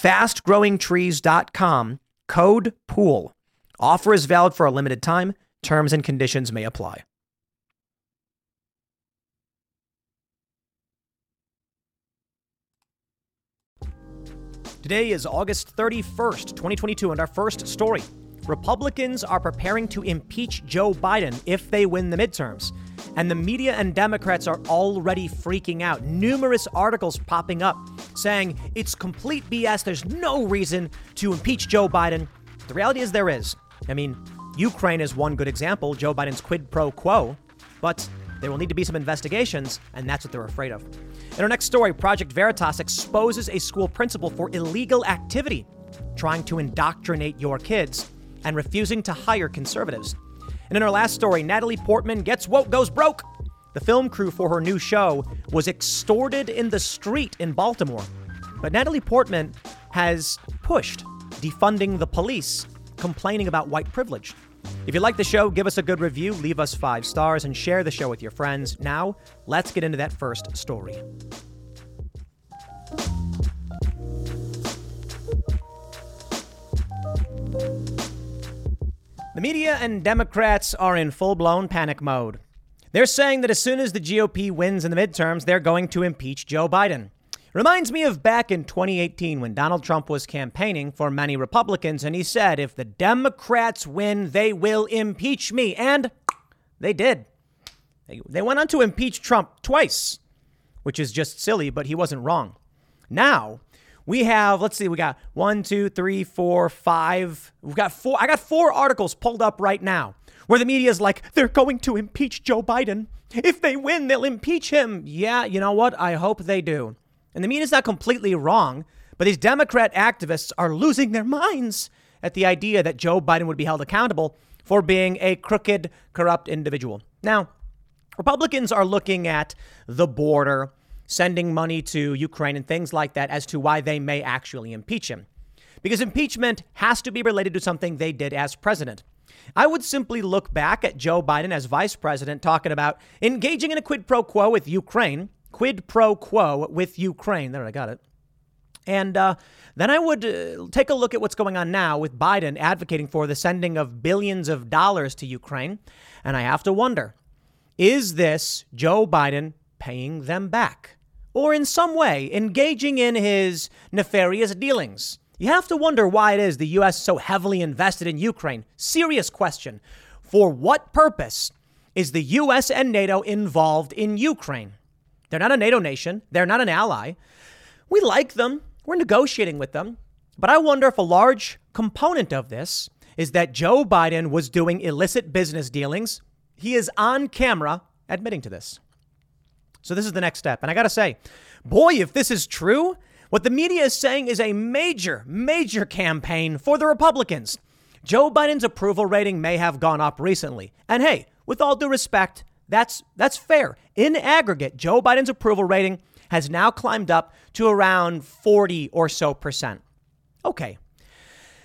fastgrowingtrees.com, code POOL. Offer is valid for a limited time. Terms and conditions may apply. Today is August 31st, 2022, and our first story. Republicans are preparing to impeach Joe Biden if they win the midterms. And the media and Democrats are already freaking out. Numerous articles popping up saying it's complete BS. There's no reason to impeach Joe Biden. The reality is there is. I mean, Ukraine is one good example, Joe Biden's quid pro quo, but there will need to be some investigations, and that's what they're afraid of. In our next story, Project Veritas exposes a school principal for illegal activity, trying to indoctrinate your kids and refusing to hire conservatives. And in our last story, Natalie Portman gets woke, goes broke. The film crew for her new show was extorted in the street in Baltimore. But Natalie Portman has pushed defunding the police, complaining about white privilege. If you like the show, give us a good review, leave us five stars, and share the show with your friends. Now, let's get into that first story. The media and Democrats are in full blown panic mode. They're saying that as soon as the GOP wins in the midterms, they're going to impeach Joe Biden. Reminds me of back in 2018 when Donald Trump was campaigning for many Republicans and he said, if the Democrats win, they will impeach me. And they did. They went on to impeach Trump twice, which is just silly, but he wasn't wrong. Now, we have, let's see, we got one, two, three, four, five. We've got four. I got four articles pulled up right now where the media is like, they're going to impeach Joe Biden. If they win, they'll impeach him. Yeah, you know what? I hope they do. And the media's not completely wrong, but these Democrat activists are losing their minds at the idea that Joe Biden would be held accountable for being a crooked, corrupt individual. Now, Republicans are looking at the border sending money to Ukraine and things like that as to why they may actually impeach him. Because impeachment has to be related to something they did as president. I would simply look back at Joe Biden as vice president talking about engaging in a quid pro quo with Ukraine, quid pro quo with Ukraine. There, I got it. And uh, then I would uh, take a look at what's going on now with Biden advocating for the sending of billions of dollars to Ukraine. And I have to wonder is this Joe Biden paying them back? Or in some way engaging in his nefarious dealings. You have to wonder why it is the U.S. is so heavily invested in Ukraine. Serious question. For what purpose is the U.S. and NATO involved in Ukraine? They're not a NATO nation, they're not an ally. We like them, we're negotiating with them. But I wonder if a large component of this is that Joe Biden was doing illicit business dealings. He is on camera admitting to this. So this is the next step. And I got to say, boy, if this is true, what the media is saying is a major, major campaign for the Republicans. Joe Biden's approval rating may have gone up recently. And hey, with all due respect, that's that's fair. In aggregate, Joe Biden's approval rating has now climbed up to around 40 or so percent. Okay.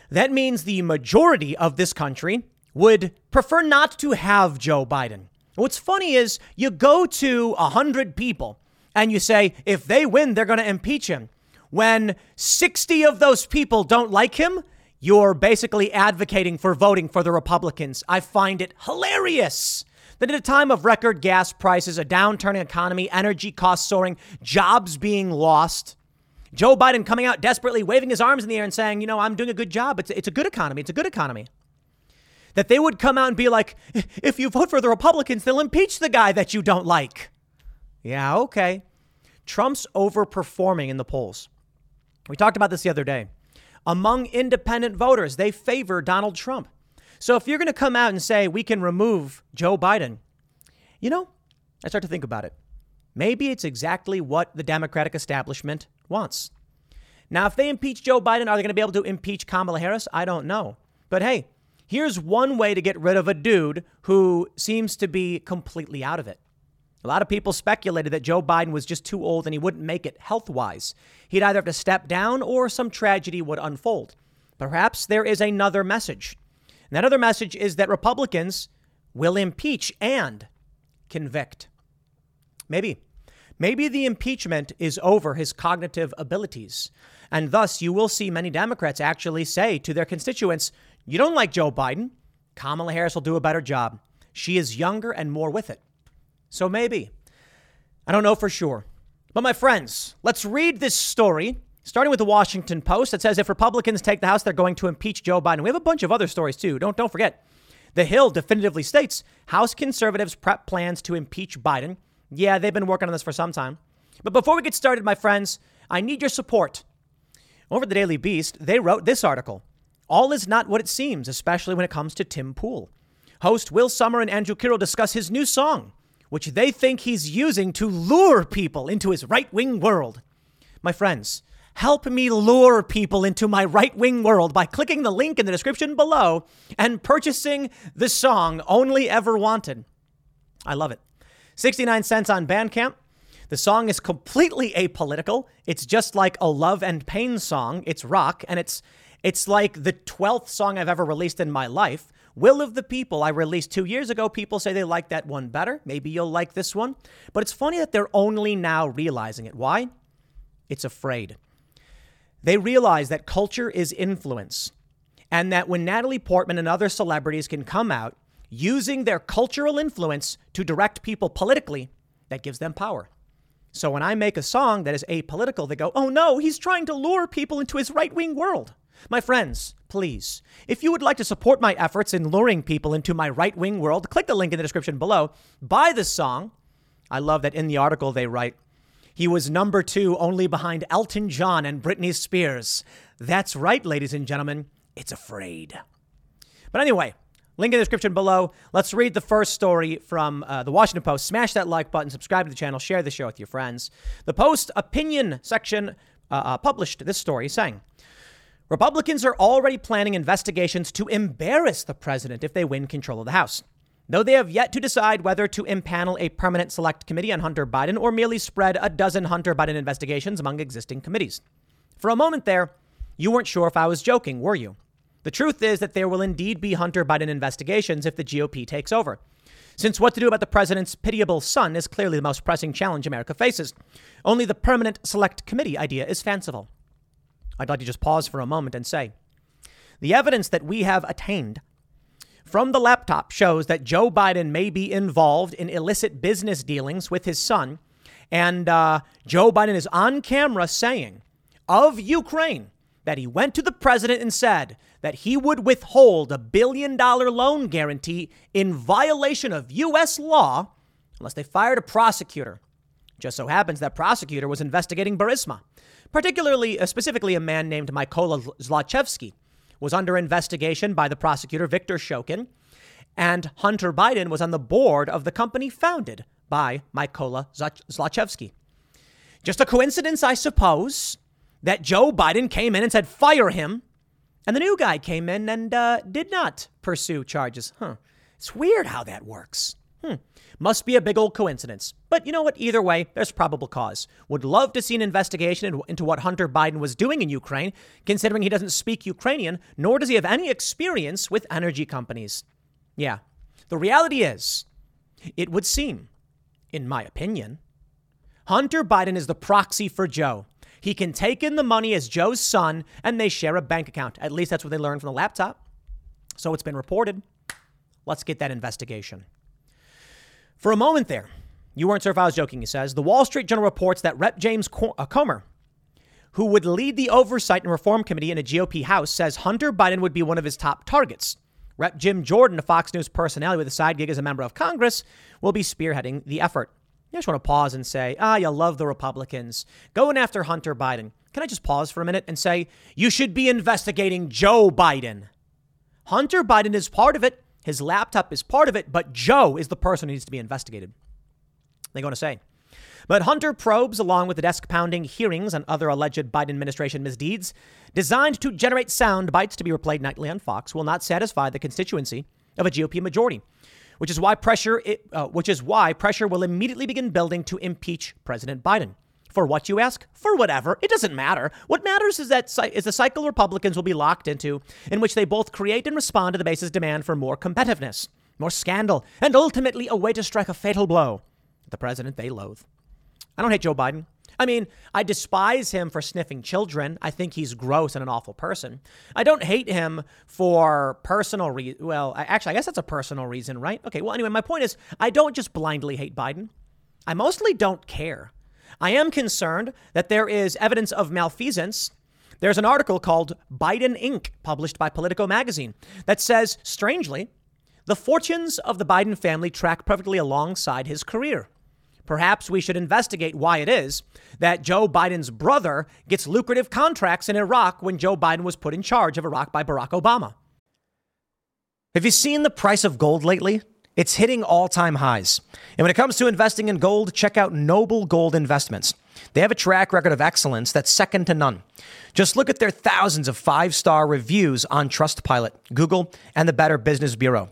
That means the majority of this country would prefer not to have Joe Biden. What's funny is you go to 100 people and you say, if they win, they're going to impeach him. When 60 of those people don't like him, you're basically advocating for voting for the Republicans. I find it hilarious that at a time of record gas prices, a downturning economy, energy costs soaring, jobs being lost, Joe Biden coming out desperately, waving his arms in the air and saying, you know, I'm doing a good job. It's, it's a good economy. It's a good economy. That they would come out and be like, if you vote for the Republicans, they'll impeach the guy that you don't like. Yeah, okay. Trump's overperforming in the polls. We talked about this the other day. Among independent voters, they favor Donald Trump. So if you're going to come out and say we can remove Joe Biden, you know, I start to think about it. Maybe it's exactly what the Democratic establishment wants. Now, if they impeach Joe Biden, are they going to be able to impeach Kamala Harris? I don't know. But hey, here's one way to get rid of a dude who seems to be completely out of it. A lot of people speculated that Joe Biden was just too old and he wouldn't make it health wise. He'd either have to step down or some tragedy would unfold. Perhaps there is another message. And that other message is that Republicans will impeach and convict. Maybe. Maybe the impeachment is over his cognitive abilities. And thus, you will see many Democrats actually say to their constituents, You don't like Joe Biden. Kamala Harris will do a better job. She is younger and more with it. So maybe. I don't know for sure. But my friends, let's read this story, starting with the Washington Post that says if Republicans take the House, they're going to impeach Joe Biden. We have a bunch of other stories too. Don't, don't forget. The Hill definitively states House conservatives prep plans to impeach Biden. Yeah, they've been working on this for some time. But before we get started, my friends, I need your support. Over the Daily Beast, they wrote this article All is not what it seems, especially when it comes to Tim Pool. Host Will Sommer and Andrew Kirell discuss his new song which they think he's using to lure people into his right wing world. My friends, help me lure people into my right wing world by clicking the link in the description below and purchasing the song Only Ever Wanted. I love it. 69 cents on Bandcamp. The song is completely apolitical. It's just like a love and pain song. It's rock and it's it's like the 12th song I've ever released in my life. Will of the People, I released two years ago. People say they like that one better. Maybe you'll like this one. But it's funny that they're only now realizing it. Why? It's afraid. They realize that culture is influence, and that when Natalie Portman and other celebrities can come out using their cultural influence to direct people politically, that gives them power. So when I make a song that is apolitical, they go, oh no, he's trying to lure people into his right wing world. My friends, please, if you would like to support my efforts in luring people into my right wing world, click the link in the description below. Buy the song. I love that in the article they write, he was number two only behind Elton John and Britney Spears. That's right, ladies and gentlemen, it's afraid. But anyway, link in the description below. Let's read the first story from uh, the Washington Post. Smash that like button, subscribe to the channel, share the show with your friends. The Post opinion section uh, uh, published this story saying, Republicans are already planning investigations to embarrass the president if they win control of the House, though they have yet to decide whether to impanel a permanent select committee on Hunter Biden or merely spread a dozen Hunter Biden investigations among existing committees. For a moment there, you weren't sure if I was joking, were you? The truth is that there will indeed be Hunter Biden investigations if the GOP takes over. Since what to do about the president's pitiable son is clearly the most pressing challenge America faces, only the permanent select committee idea is fanciful. I'd like to just pause for a moment and say the evidence that we have attained from the laptop shows that Joe Biden may be involved in illicit business dealings with his son. And uh, Joe Biden is on camera saying of Ukraine that he went to the president and said that he would withhold a billion dollar loan guarantee in violation of U.S. law unless they fired a prosecutor. Just so happens that prosecutor was investigating Burisma particularly uh, specifically a man named Mykola Zlochevsky was under investigation by the prosecutor Victor Shokin, and Hunter Biden was on the board of the company founded by Mykola Zlochevsky. Just a coincidence, I suppose, that Joe Biden came in and said, fire him. And the new guy came in and uh, did not pursue charges. Huh. It's weird how that works. Hmm. Must be a big old coincidence. But you know what? Either way, there's probable cause. Would love to see an investigation into what Hunter Biden was doing in Ukraine, considering he doesn't speak Ukrainian, nor does he have any experience with energy companies. Yeah. The reality is, it would seem, in my opinion, Hunter Biden is the proxy for Joe. He can take in the money as Joe's son, and they share a bank account. At least that's what they learned from the laptop. So it's been reported. Let's get that investigation. For a moment there, you weren't sure if I was joking, he says. The Wall Street Journal reports that Rep. James uh, Comer, who would lead the Oversight and Reform Committee in a GOP House, says Hunter Biden would be one of his top targets. Rep. Jim Jordan, a Fox News personality with a side gig as a member of Congress, will be spearheading the effort. I just want to pause and say, ah, you love the Republicans going after Hunter Biden. Can I just pause for a minute and say, you should be investigating Joe Biden? Hunter Biden is part of it. His laptop is part of it, but Joe is the person who needs to be investigated. They're going to say. But Hunter probes, along with the desk pounding hearings and other alleged Biden administration misdeeds, designed to generate sound bites to be replayed nightly on Fox, will not satisfy the constituency of a GOP majority, which is why pressure, uh, which is why pressure will immediately begin building to impeach President Biden. For what you ask? For whatever. It doesn't matter. What matters is that is the cycle Republicans will be locked into, in which they both create and respond to the base's demand for more competitiveness, more scandal, and ultimately a way to strike a fatal blow the president they loathe. I don't hate Joe Biden. I mean, I despise him for sniffing children. I think he's gross and an awful person. I don't hate him for personal reasons. Well, I, actually, I guess that's a personal reason, right? Okay. Well, anyway, my point is, I don't just blindly hate Biden. I mostly don't care. I am concerned that there is evidence of malfeasance. There's an article called Biden Inc., published by Politico magazine, that says, strangely, the fortunes of the Biden family track perfectly alongside his career. Perhaps we should investigate why it is that Joe Biden's brother gets lucrative contracts in Iraq when Joe Biden was put in charge of Iraq by Barack Obama. Have you seen the price of gold lately? It's hitting all time highs. And when it comes to investing in gold, check out Noble Gold Investments. They have a track record of excellence that's second to none. Just look at their thousands of five star reviews on Trustpilot, Google, and the Better Business Bureau.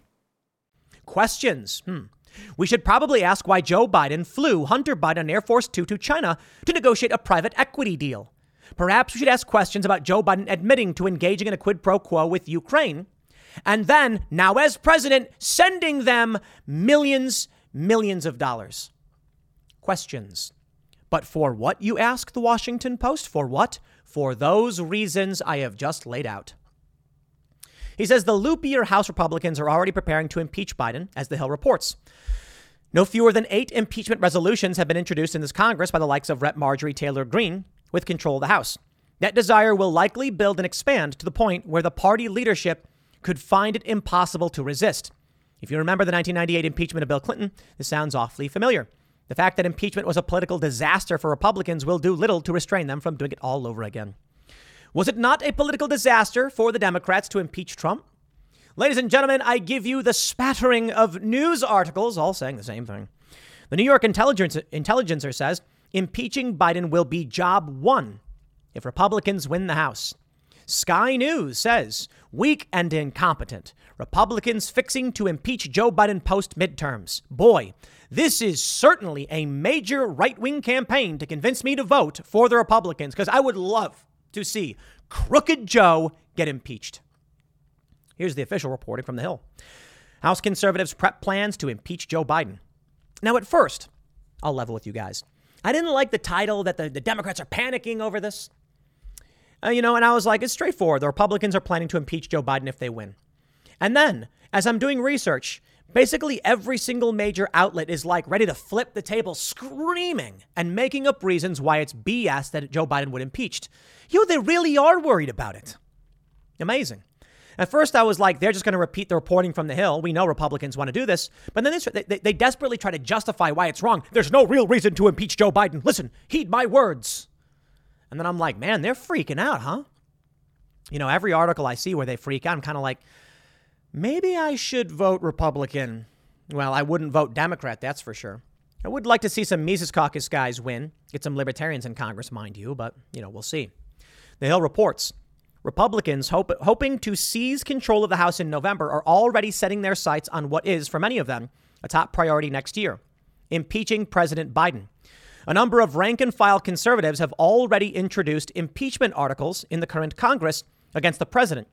Questions. Hmm. We should probably ask why Joe Biden flew Hunter Biden Air Force Two to China to negotiate a private equity deal. Perhaps we should ask questions about Joe Biden admitting to engaging in a quid pro quo with Ukraine, and then, now as president, sending them millions, millions of dollars. Questions. But for what, you ask the Washington Post? For what? For those reasons I have just laid out. He says the loopier House Republicans are already preparing to impeach Biden, as The Hill reports. No fewer than eight impeachment resolutions have been introduced in this Congress by the likes of Rep. Marjorie Taylor Greene, with control of the House. That desire will likely build and expand to the point where the party leadership could find it impossible to resist. If you remember the 1998 impeachment of Bill Clinton, this sounds awfully familiar. The fact that impeachment was a political disaster for Republicans will do little to restrain them from doing it all over again. Was it not a political disaster for the Democrats to impeach Trump? Ladies and gentlemen, I give you the spattering of news articles, all saying the same thing. The New York Intelligence, Intelligencer says impeaching Biden will be job one if Republicans win the House. Sky News says weak and incompetent. Republicans fixing to impeach Joe Biden post midterms. Boy, this is certainly a major right wing campaign to convince me to vote for the Republicans because I would love to see Crooked Joe get impeached. Here's the official reporting from the Hill House conservatives prep plans to impeach Joe Biden. Now, at first, I'll level with you guys. I didn't like the title that the, the Democrats are panicking over this. Uh, you know, and I was like, it's straightforward. The Republicans are planning to impeach Joe Biden if they win. And then, as I'm doing research, basically every single major outlet is like ready to flip the table, screaming and making up reasons why it's BS that Joe Biden would impeached. Yo, they really are worried about it. Amazing. At first, I was like, they're just going to repeat the reporting from the Hill. We know Republicans want to do this. But then they, they, they desperately try to justify why it's wrong. There's no real reason to impeach Joe Biden. Listen, heed my words. And then I'm like, man, they're freaking out, huh? You know, every article I see where they freak out, I'm kind of like, maybe I should vote Republican Well, I wouldn't vote Democrat, that's for sure. I would like to see some Mises Caucus guys win, get some libertarians in Congress, mind you, but, you know, we'll see. The Hill reports Republicans hope, hoping to seize control of the House in November are already setting their sights on what is, for many of them, a top priority next year impeaching President Biden. A number of rank and file conservatives have already introduced impeachment articles in the current Congress against the president.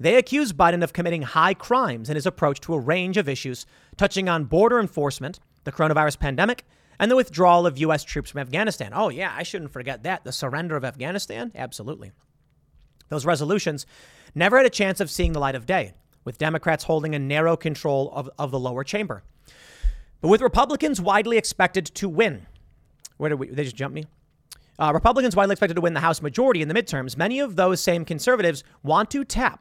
They accuse Biden of committing high crimes in his approach to a range of issues touching on border enforcement, the coronavirus pandemic, and the withdrawal of U.S. troops from Afghanistan. Oh, yeah, I shouldn't forget that. The surrender of Afghanistan? Absolutely. Those resolutions never had a chance of seeing the light of day, with Democrats holding a narrow control of, of the lower chamber. But with Republicans widely expected to win, where did we, they just jump me? Uh, Republicans widely expected to win the House majority in the midterms. Many of those same conservatives want to tap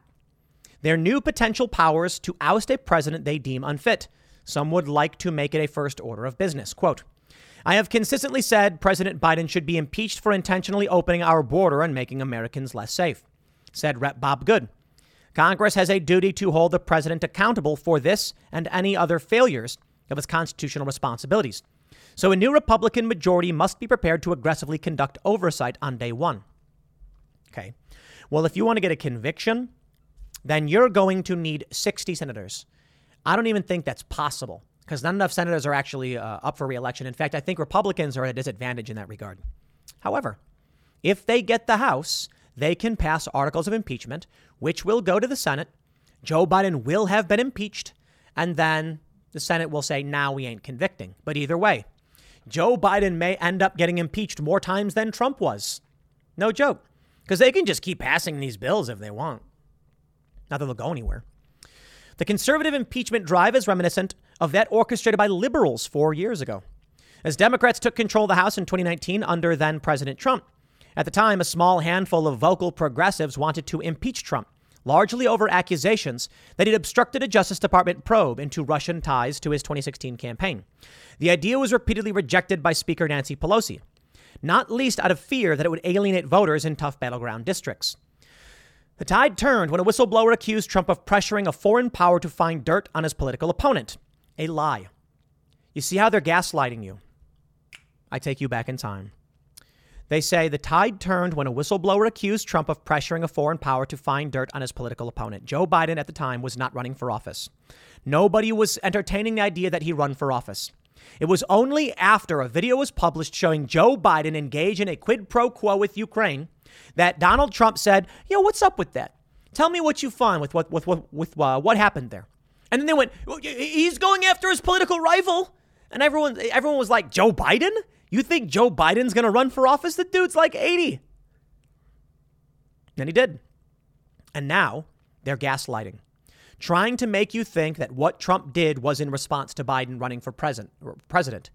their new potential powers to oust a president they deem unfit. Some would like to make it a first order of business. Quote, I have consistently said President Biden should be impeached for intentionally opening our border and making Americans less safe, said Rep. Bob Good. Congress has a duty to hold the president accountable for this and any other failures of its constitutional responsibilities. So a new Republican majority must be prepared to aggressively conduct oversight on day one. Okay. Well, if you want to get a conviction, then you're going to need 60 senators. I don't even think that's possible because not enough senators are actually uh, up for reelection. In fact, I think Republicans are at a disadvantage in that regard. However, if they get the House, they can pass articles of impeachment, which will go to the Senate. Joe Biden will have been impeached, and then the Senate will say, now we ain't convicting. But either way, Joe Biden may end up getting impeached more times than Trump was. No joke. Because they can just keep passing these bills if they want. Not that they'll go anywhere. The conservative impeachment drive is reminiscent of that orchestrated by liberals four years ago. As Democrats took control of the House in 2019 under then President Trump, at the time, a small handful of vocal progressives wanted to impeach Trump, largely over accusations that he'd obstructed a Justice Department probe into Russian ties to his 2016 campaign. The idea was repeatedly rejected by Speaker Nancy Pelosi, not least out of fear that it would alienate voters in tough battleground districts. The tide turned when a whistleblower accused Trump of pressuring a foreign power to find dirt on his political opponent. A lie. You see how they're gaslighting you? I take you back in time. They say the tide turned when a whistleblower accused Trump of pressuring a foreign power to find dirt on his political opponent. Joe Biden at the time was not running for office. Nobody was entertaining the idea that he run for office. It was only after a video was published showing Joe Biden engage in a quid pro quo with Ukraine that Donald Trump said, "Yo, what's up with that? Tell me what you find with what with what with uh, what happened there." And then they went, "He's going after his political rival," and everyone everyone was like, "Joe Biden? You think Joe Biden's going to run for office? The dude's like 80." And he did. And now they're gaslighting, trying to make you think that what Trump did was in response to Biden running for president. President,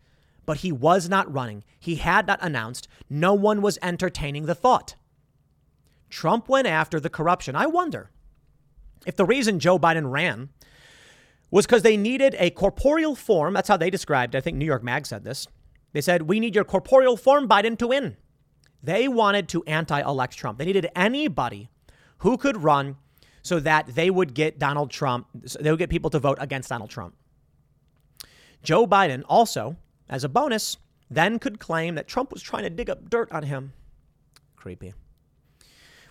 but he was not running. He had not announced. No one was entertaining the thought. Trump went after the corruption. I wonder if the reason Joe Biden ran was because they needed a corporeal form. That's how they described. I think New York Mag said this. They said, We need your corporeal form, Biden, to win. They wanted to anti elect Trump. They needed anybody who could run so that they would get Donald Trump, they would get people to vote against Donald Trump. Joe Biden also, as a bonus, then could claim that Trump was trying to dig up dirt on him. Creepy.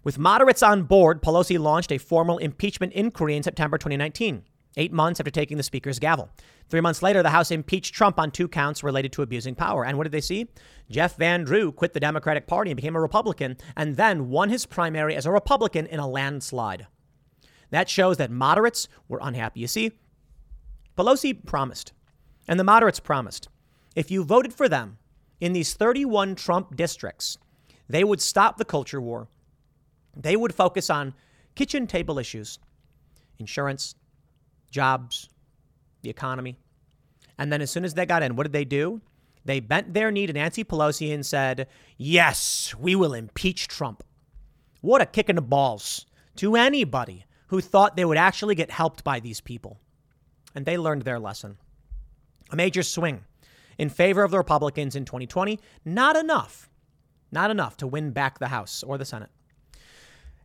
With moderates on board, Pelosi launched a formal impeachment inquiry in September 2019, eight months after taking the Speaker's gavel. Three months later, the House impeached Trump on two counts related to abusing power. And what did they see? Jeff Van Drew quit the Democratic Party and became a Republican, and then won his primary as a Republican in a landslide. That shows that moderates were unhappy. You see, Pelosi promised, and the moderates promised, if you voted for them in these 31 Trump districts, they would stop the culture war they would focus on kitchen table issues, insurance, jobs, the economy. And then as soon as they got in, what did they do? They bent their knee to Nancy Pelosi and said, Yes, we will impeach Trump. What a kick in the balls to anybody who thought they would actually get helped by these people. And they learned their lesson. A major swing in favor of the Republicans in 2020, not enough, not enough to win back the House or the Senate.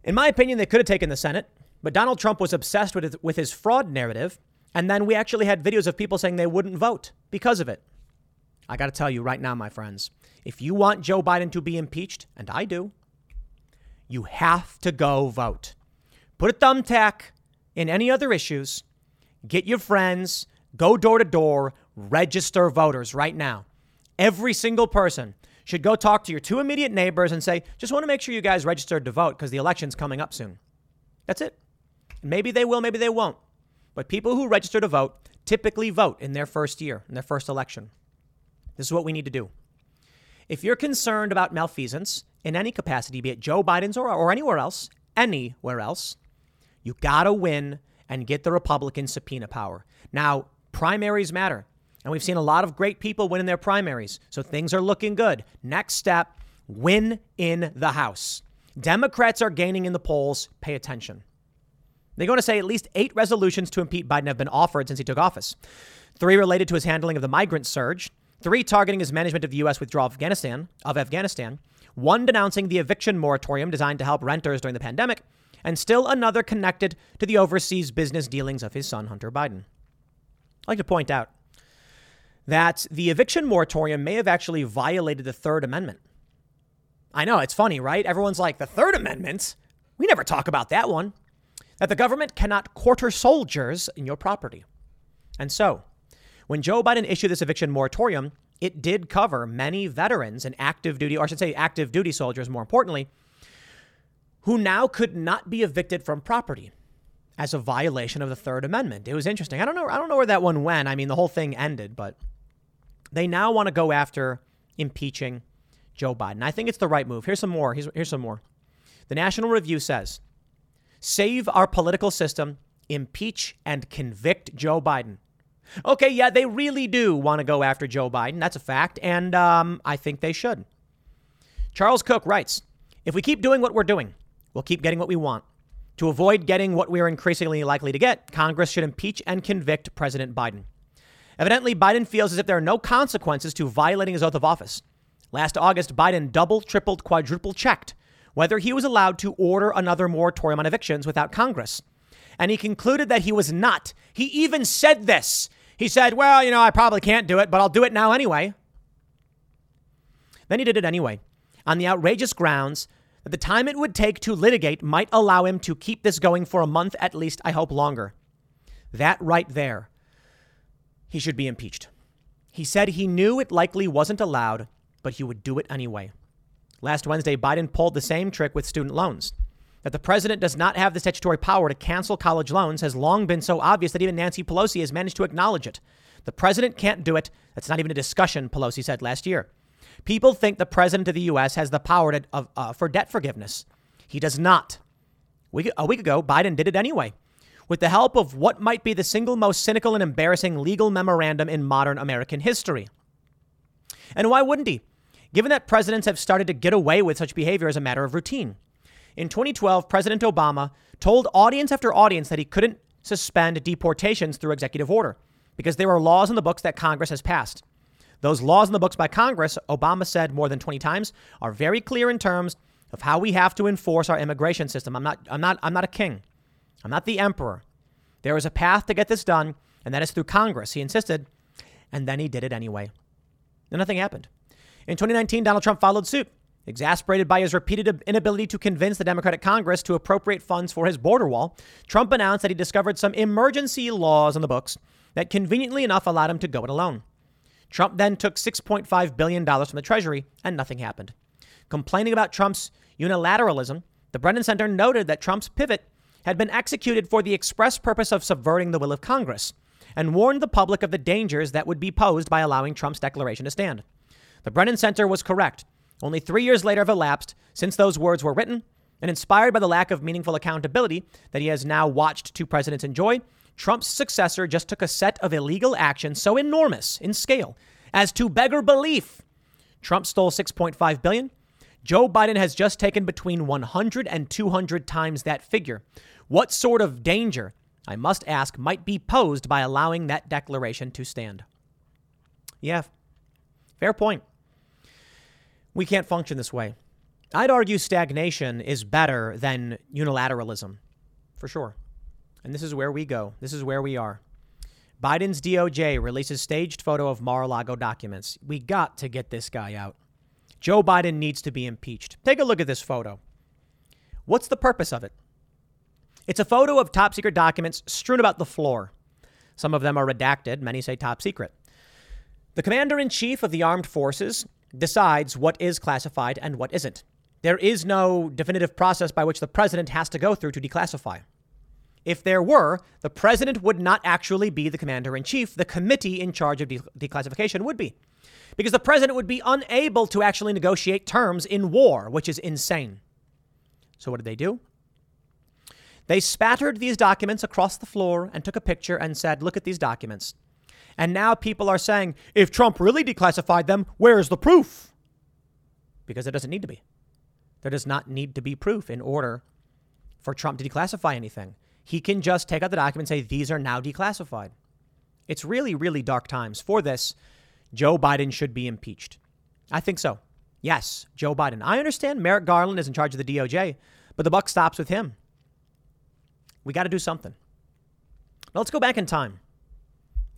In my opinion, they could have taken the Senate, but Donald Trump was obsessed with, with his fraud narrative And then we actually had videos of people saying they wouldn't vote because of it. I got to tell you right now, my friends, if you want Joe Biden to be impeached, and I do, you have to go vote. Put a thumbtack in any other issues. Get your friends, go door to door, register voters right now. Every single person should go talk to your two immediate neighbors and say, just want to make sure you guys registered to vote because the election's coming up soon. That's it. Maybe they will, maybe they won't. But people who register to vote typically vote in their first year, in their first election. This is what we need to do. If you're concerned about malfeasance in any capacity, be it Joe Biden's or, or anywhere else, anywhere else, you got to win and get the Republican subpoena power. Now, primaries matter. And we've seen a lot of great people win in their primaries. So things are looking good. Next step win in the House. Democrats are gaining in the polls. Pay attention. They're going to say at least eight resolutions to impeach Biden have been offered since he took office. Three related to his handling of the migrant surge, three targeting his management of the U.S. withdrawal of Afghanistan, of Afghanistan, one denouncing the eviction moratorium designed to help renters during the pandemic, and still another connected to the overseas business dealings of his son, Hunter Biden. I'd like to point out that the eviction moratorium may have actually violated the Third Amendment. I know, it's funny, right? Everyone's like, the Third Amendment? We never talk about that one. That the government cannot quarter soldiers in your property. And so, when Joe Biden issued this eviction moratorium, it did cover many veterans and active duty, or I should say active duty soldiers, more importantly, who now could not be evicted from property as a violation of the Third Amendment. It was interesting. I don't know. I don't know where that one went. I mean, the whole thing ended, but they now want to go after impeaching Joe Biden. I think it's the right move. Here's some more. Here's, here's some more. The National Review says save our political system, impeach and convict Joe Biden. Okay, yeah, they really do want to go after Joe Biden. That's a fact. And um, I think they should. Charles Cooke writes If we keep doing what we're doing, we'll keep getting what we want. To avoid getting what we are increasingly likely to get, Congress should impeach and convict President Biden. Evidently, Biden feels as if there are no consequences to violating his oath of office. Last August, Biden double, tripled, quadruple checked whether he was allowed to order another moratorium on evictions without Congress. And he concluded that he was not. He even said this. He said, Well, you know, I probably can't do it, but I'll do it now anyway. Then he did it anyway, on the outrageous grounds that the time it would take to litigate might allow him to keep this going for a month at least, I hope longer. That right there he should be impeached. He said he knew it likely wasn't allowed, but he would do it anyway. Last Wednesday, Biden pulled the same trick with student loans. That the president does not have the statutory power to cancel college loans has long been so obvious that even Nancy Pelosi has managed to acknowledge it. The president can't do it. That's not even a discussion, Pelosi said last year. People think the president of the U.S. has the power to, uh, for debt forgiveness. He does not. We, a week ago, Biden did it anyway with the help of what might be the single most cynical and embarrassing legal memorandum in modern American history. And why wouldn't he? Given that presidents have started to get away with such behavior as a matter of routine. In 2012, President Obama told audience after audience that he couldn't suspend deportations through executive order because there are laws in the books that Congress has passed. Those laws in the books by Congress, Obama said more than 20 times, are very clear in terms of how we have to enforce our immigration system. I'm not, I'm not, I'm not a king. I'm not the emperor. There is a path to get this done, and that is through Congress, he insisted. And then he did it anyway. And nothing happened. In 2019, Donald Trump followed suit. Exasperated by his repeated inability to convince the Democratic Congress to appropriate funds for his border wall, Trump announced that he discovered some emergency laws on the books that conveniently enough allowed him to go it alone. Trump then took $6.5 billion from the Treasury, and nothing happened. Complaining about Trump's unilateralism, the Brennan Center noted that Trump's pivot had been executed for the express purpose of subverting the will of Congress and warned the public of the dangers that would be posed by allowing Trump's declaration to stand. The Brennan Center was correct. Only three years later have elapsed since those words were written, and inspired by the lack of meaningful accountability that he has now watched two presidents enjoy, Trump's successor just took a set of illegal actions so enormous in scale as to beggar belief. Trump stole 6.5 billion. Joe Biden has just taken between 100 and 200 times that figure. What sort of danger, I must ask, might be posed by allowing that declaration to stand? Yeah, fair point. We can't function this way. I'd argue stagnation is better than unilateralism, for sure. And this is where we go. This is where we are. Biden's DOJ releases staged photo of Mar-a-Lago documents. We got to get this guy out. Joe Biden needs to be impeached. Take a look at this photo. What's the purpose of it? It's a photo of top secret documents strewn about the floor. Some of them are redacted, many say top secret. The commander in chief of the armed forces decides what is classified and what isn't. There is no definitive process by which the president has to go through to declassify. If there were, the president would not actually be the commander in chief. The committee in charge of de- declassification would be. Because the president would be unable to actually negotiate terms in war, which is insane. So, what did they do? They spattered these documents across the floor and took a picture and said, Look at these documents. And now people are saying, if Trump really declassified them, where's the proof? Because there doesn't need to be. There does not need to be proof in order for Trump to declassify anything. He can just take out the document and say, these are now declassified. It's really, really dark times. For this, Joe Biden should be impeached. I think so. Yes, Joe Biden. I understand Merrick Garland is in charge of the DOJ, but the buck stops with him. We got to do something. Now let's go back in time.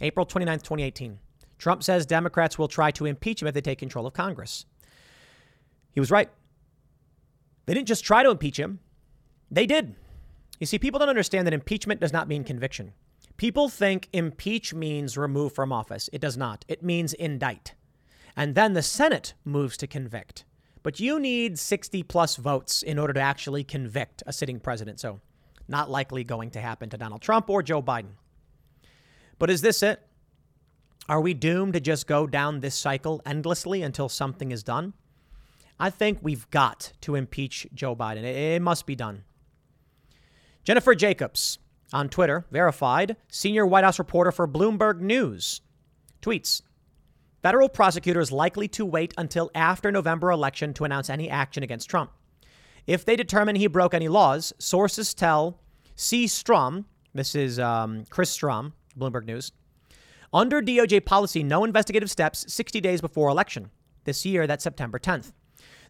April 29th, 2018. Trump says Democrats will try to impeach him if they take control of Congress. He was right. They didn't just try to impeach him, they did. You see, people don't understand that impeachment does not mean conviction. People think impeach means remove from office. It does not, it means indict. And then the Senate moves to convict. But you need 60 plus votes in order to actually convict a sitting president. So, not likely going to happen to Donald Trump or Joe Biden. But is this it? Are we doomed to just go down this cycle endlessly until something is done? I think we've got to impeach Joe Biden. It, must be done. Jennifer Jacobs on Twitter, verified, senior White House reporter for Bloomberg News, tweets Federal prosecutors likely to wait until after November election to announce any action against Trump. If they determine he broke any laws, sources tell C. Strohm, this is um, Chris Strohm, Bloomberg News. Under DOJ policy, no investigative steps 60 days before election. This year, that's September 10th.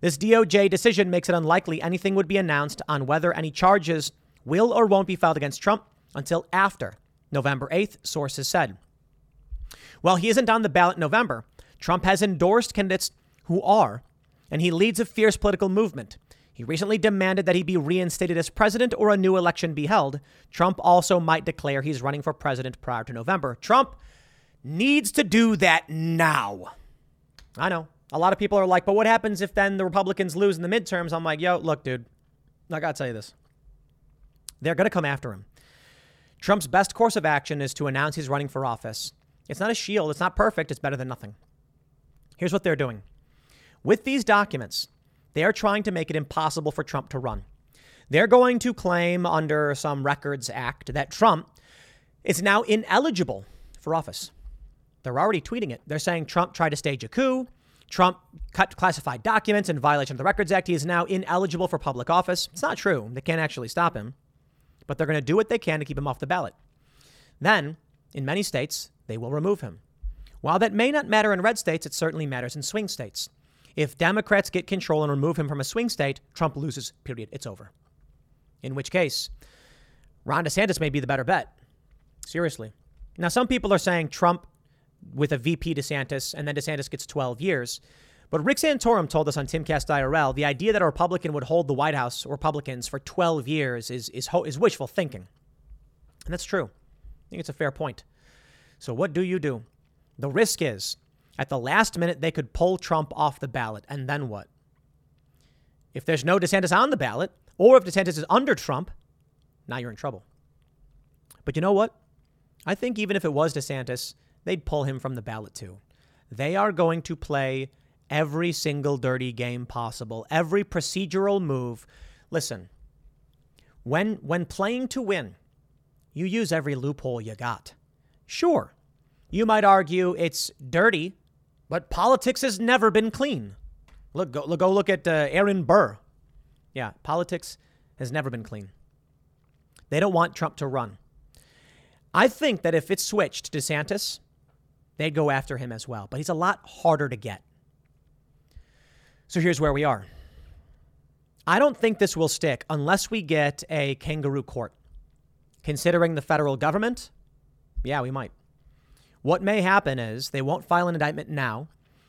This DOJ decision makes it unlikely anything would be announced on whether any charges will or won't be filed against Trump until after November 8th, sources said. While he isn't on the ballot in November, Trump has endorsed candidates who are, and he leads a fierce political movement. He recently demanded that he be reinstated as president or a new election be held. Trump also might declare he's running for president prior to November. Trump needs to do that now. I know. A lot of people are like, but what happens if then the Republicans lose in the midterms? I'm like, yo, look, dude, I got to tell you this. They're going to come after him. Trump's best course of action is to announce he's running for office. It's not a shield, it's not perfect, it's better than nothing. Here's what they're doing with these documents, they are trying to make it impossible for Trump to run. They're going to claim under some Records Act that Trump is now ineligible for office. They're already tweeting it. They're saying Trump tried to stage a coup. Trump cut classified documents in violation of the Records Act. He is now ineligible for public office. It's not true. They can't actually stop him, but they're going to do what they can to keep him off the ballot. Then, in many states, they will remove him. While that may not matter in red states, it certainly matters in swing states. If Democrats get control and remove him from a swing state, Trump loses, period. It's over. In which case, Ron DeSantis may be the better bet. Seriously. Now, some people are saying Trump with a VP DeSantis and then DeSantis gets 12 years. But Rick Santorum told us on Timcast IRL the idea that a Republican would hold the White House, Republicans, for 12 years is, is, is wishful thinking. And that's true. I think it's a fair point. So, what do you do? The risk is at the last minute, they could pull Trump off the ballot. And then what? If there's no DeSantis on the ballot, or if DeSantis is under Trump, now you're in trouble. But you know what? I think even if it was DeSantis, they'd pull him from the ballot too. They are going to play every single dirty game possible, every procedural move. Listen, when when playing to win, you use every loophole you got. Sure, you might argue it's dirty but politics has never been clean. Look, go, go look at uh, Aaron Burr. Yeah, politics has never been clean. They don't want Trump to run. I think that if it switched to DeSantis, they'd go after him as well. But he's a lot harder to get. So here's where we are. I don't think this will stick unless we get a kangaroo court. Considering the federal government, yeah, we might. What may happen is they won't file an indictment now.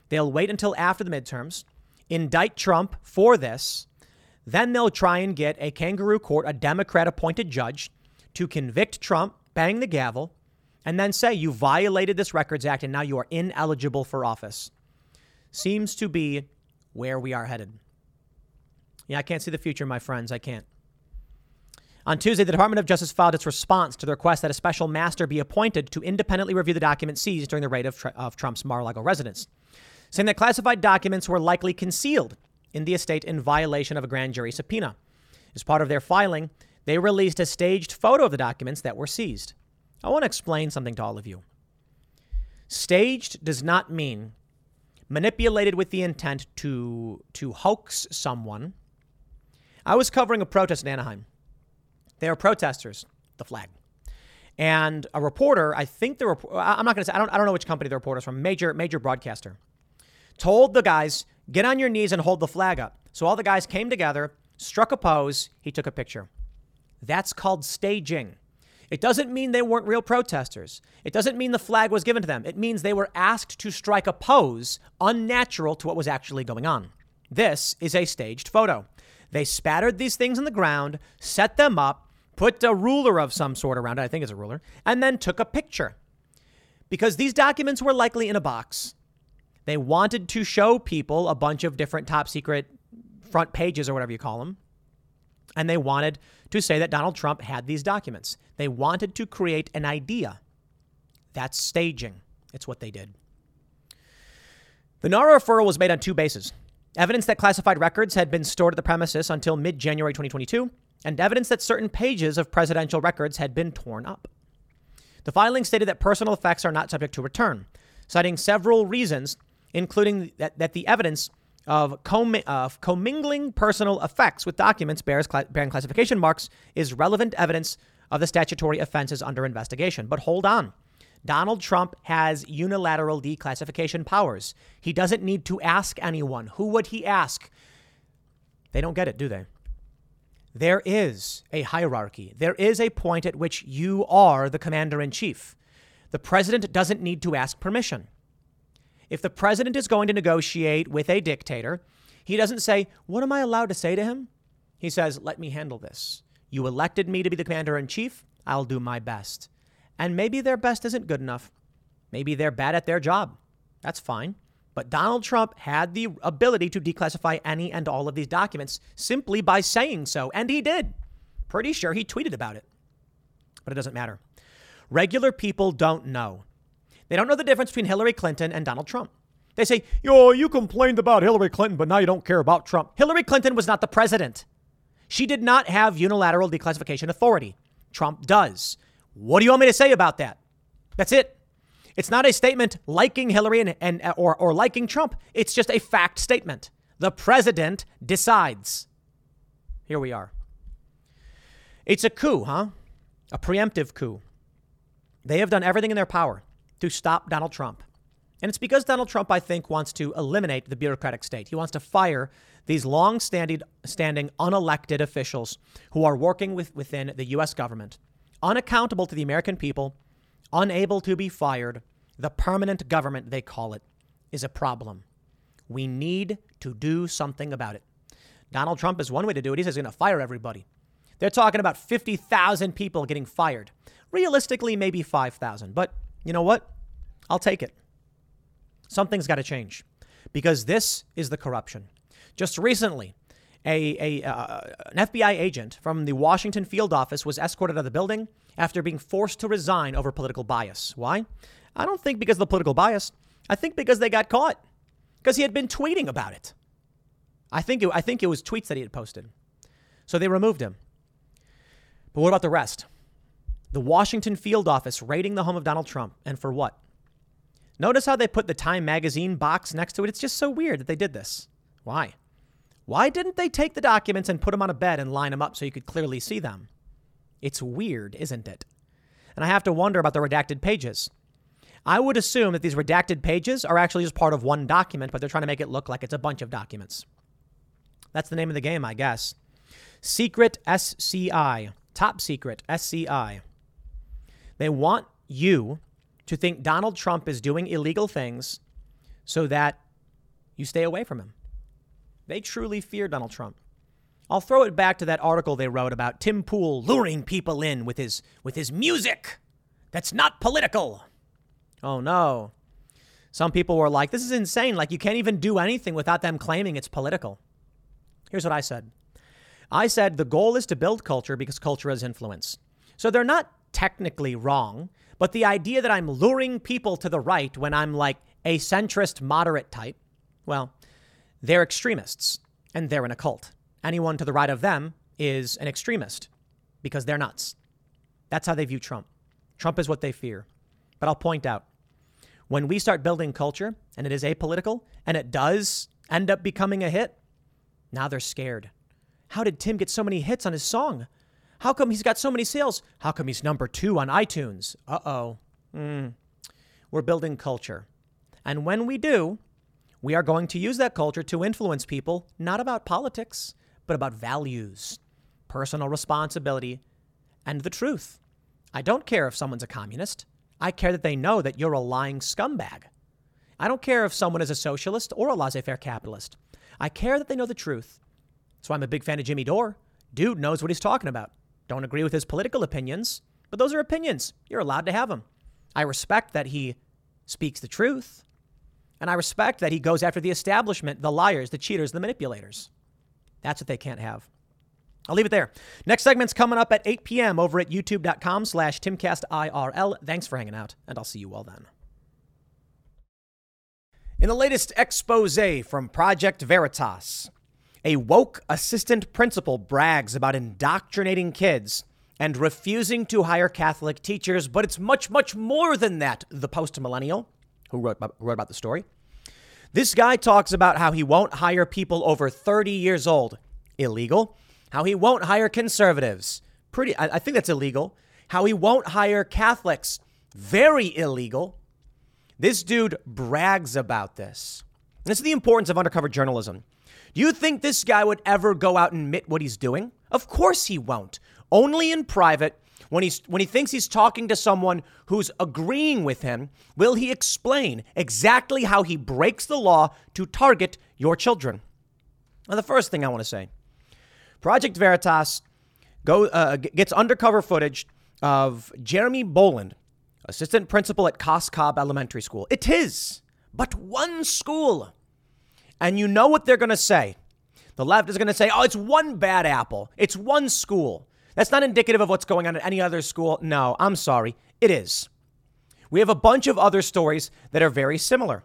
They'll wait until after the midterms, indict Trump for this. Then they'll try and get a kangaroo court, a Democrat appointed judge, to convict Trump, bang the gavel, and then say you violated this Records Act and now you are ineligible for office. Seems to be where we are headed. Yeah, I can't see the future, my friends. I can't. On Tuesday, the Department of Justice filed its response to the request that a special master be appointed to independently review the documents seized during the raid of, of Trump's Mar a Lago residence, saying that classified documents were likely concealed in the estate in violation of a grand jury subpoena. As part of their filing, they released a staged photo of the documents that were seized. I want to explain something to all of you. Staged does not mean manipulated with the intent to, to hoax someone. I was covering a protest in Anaheim. They were protesters, the flag. And a reporter, I think the rep- I'm not going to say, I don't, I don't know which company the reporter's from, major, major broadcaster, told the guys, get on your knees and hold the flag up. So all the guys came together, struck a pose, he took a picture. That's called staging. It doesn't mean they weren't real protesters. It doesn't mean the flag was given to them. It means they were asked to strike a pose unnatural to what was actually going on. This is a staged photo. They spattered these things on the ground, set them up, put a ruler of some sort around it, I think it's a ruler, and then took a picture. Because these documents were likely in a box. They wanted to show people a bunch of different top secret front pages or whatever you call them. And they wanted to say that Donald Trump had these documents. They wanted to create an idea. That's staging. It's what they did. The NARA referral was made on two bases evidence that classified records had been stored at the premises until mid January 2022, and evidence that certain pages of presidential records had been torn up. The filing stated that personal effects are not subject to return, citing several reasons, including that, that the evidence of, com- of commingling personal effects with documents bears bearing classification marks is relevant evidence of the statutory offenses under investigation. But hold on. Donald Trump has unilateral declassification powers. He doesn't need to ask anyone. Who would he ask? They don't get it, do they? There is a hierarchy. There is a point at which you are the commander in chief. The president doesn't need to ask permission. If the president is going to negotiate with a dictator, he doesn't say, What am I allowed to say to him? He says, Let me handle this. You elected me to be the commander in chief. I'll do my best. And maybe their best isn't good enough. Maybe they're bad at their job. That's fine. But Donald Trump had the ability to declassify any and all of these documents simply by saying so. And he did. Pretty sure he tweeted about it. But it doesn't matter. Regular people don't know. They don't know the difference between Hillary Clinton and Donald Trump. They say, yo, you complained about Hillary Clinton, but now you don't care about Trump. Hillary Clinton was not the president. She did not have unilateral declassification authority. Trump does. What do you want me to say about that? That's it. It's not a statement liking Hillary and, and uh, or, or liking Trump. It's just a fact statement. The president decides. Here we are. It's a coup, huh? A preemptive coup. They have done everything in their power to stop Donald Trump. And it's because Donald Trump, I think, wants to eliminate the bureaucratic state. He wants to fire these long standing, standing unelected officials who are working with, within the U.S. government, unaccountable to the American people, unable to be fired. The permanent government, they call it, is a problem. We need to do something about it. Donald Trump is one way to do it. He says he's going to fire everybody. They're talking about 50,000 people getting fired. Realistically, maybe 5,000. But you know what? I'll take it. Something's got to change because this is the corruption. Just recently, a, a uh, an FBI agent from the Washington field office was escorted out of the building after being forced to resign over political bias. Why? I don't think because of the political bias. I think because they got caught because he had been tweeting about it. I think it, I think it was tweets that he had posted. So they removed him. But what about the rest? The Washington field office raiding the home of Donald Trump. And for what? Notice how they put the Time magazine box next to it. It's just so weird that they did this. Why? Why didn't they take the documents and put them on a bed and line them up so you could clearly see them? It's weird, isn't it? And I have to wonder about the redacted pages. I would assume that these redacted pages are actually just part of one document, but they're trying to make it look like it's a bunch of documents. That's the name of the game, I guess. Secret SCI. Top secret SCI. They want you to think Donald Trump is doing illegal things so that you stay away from him. They truly fear Donald Trump. I'll throw it back to that article they wrote about Tim Pool luring people in with his with his music that's not political. Oh no. Some people were like, this is insane. Like, you can't even do anything without them claiming it's political. Here's what I said I said the goal is to build culture because culture has influence. So they're not technically wrong, but the idea that I'm luring people to the right when I'm like a centrist moderate type, well, they're extremists and they're in a cult. Anyone to the right of them is an extremist because they're nuts. That's how they view Trump. Trump is what they fear. But I'll point out when we start building culture and it is apolitical and it does end up becoming a hit, now they're scared. How did Tim get so many hits on his song? How come he's got so many sales? How come he's number two on iTunes? Uh oh. Mm. We're building culture. And when we do, we are going to use that culture to influence people, not about politics, but about values, personal responsibility, and the truth. I don't care if someone's a communist. I care that they know that you're a lying scumbag. I don't care if someone is a socialist or a laissez faire capitalist. I care that they know the truth. So I'm a big fan of Jimmy Dore. Dude knows what he's talking about. Don't agree with his political opinions, but those are opinions. You're allowed to have them. I respect that he speaks the truth. And I respect that he goes after the establishment, the liars, the cheaters, the manipulators. That's what they can't have. I'll leave it there. Next segment's coming up at 8 p.m. over at youtube.com slash timcastirl. Thanks for hanging out, and I'll see you all then. In the latest expose from Project Veritas, a woke assistant principal brags about indoctrinating kids and refusing to hire Catholic teachers, but it's much, much more than that, the post millennial who wrote wrote about the story. This guy talks about how he won't hire people over 30 years old. Illegal how he won't hire conservatives. Pretty, I, I think that's illegal. How he won't hire Catholics. Very illegal. This dude brags about this. This is the importance of undercover journalism. Do you think this guy would ever go out and admit what he's doing? Of course he won't. Only in private, when he's when he thinks he's talking to someone who's agreeing with him, will he explain exactly how he breaks the law to target your children. Now, the first thing I want to say Project Veritas go, uh, gets undercover footage of Jeremy Boland, assistant principal at Cos Cob Elementary School. It is, but one school. And you know what they're going to say. The left is going to say, oh, it's one bad apple. It's one school. That's not indicative of what's going on at any other school. No, I'm sorry. It is. We have a bunch of other stories that are very similar.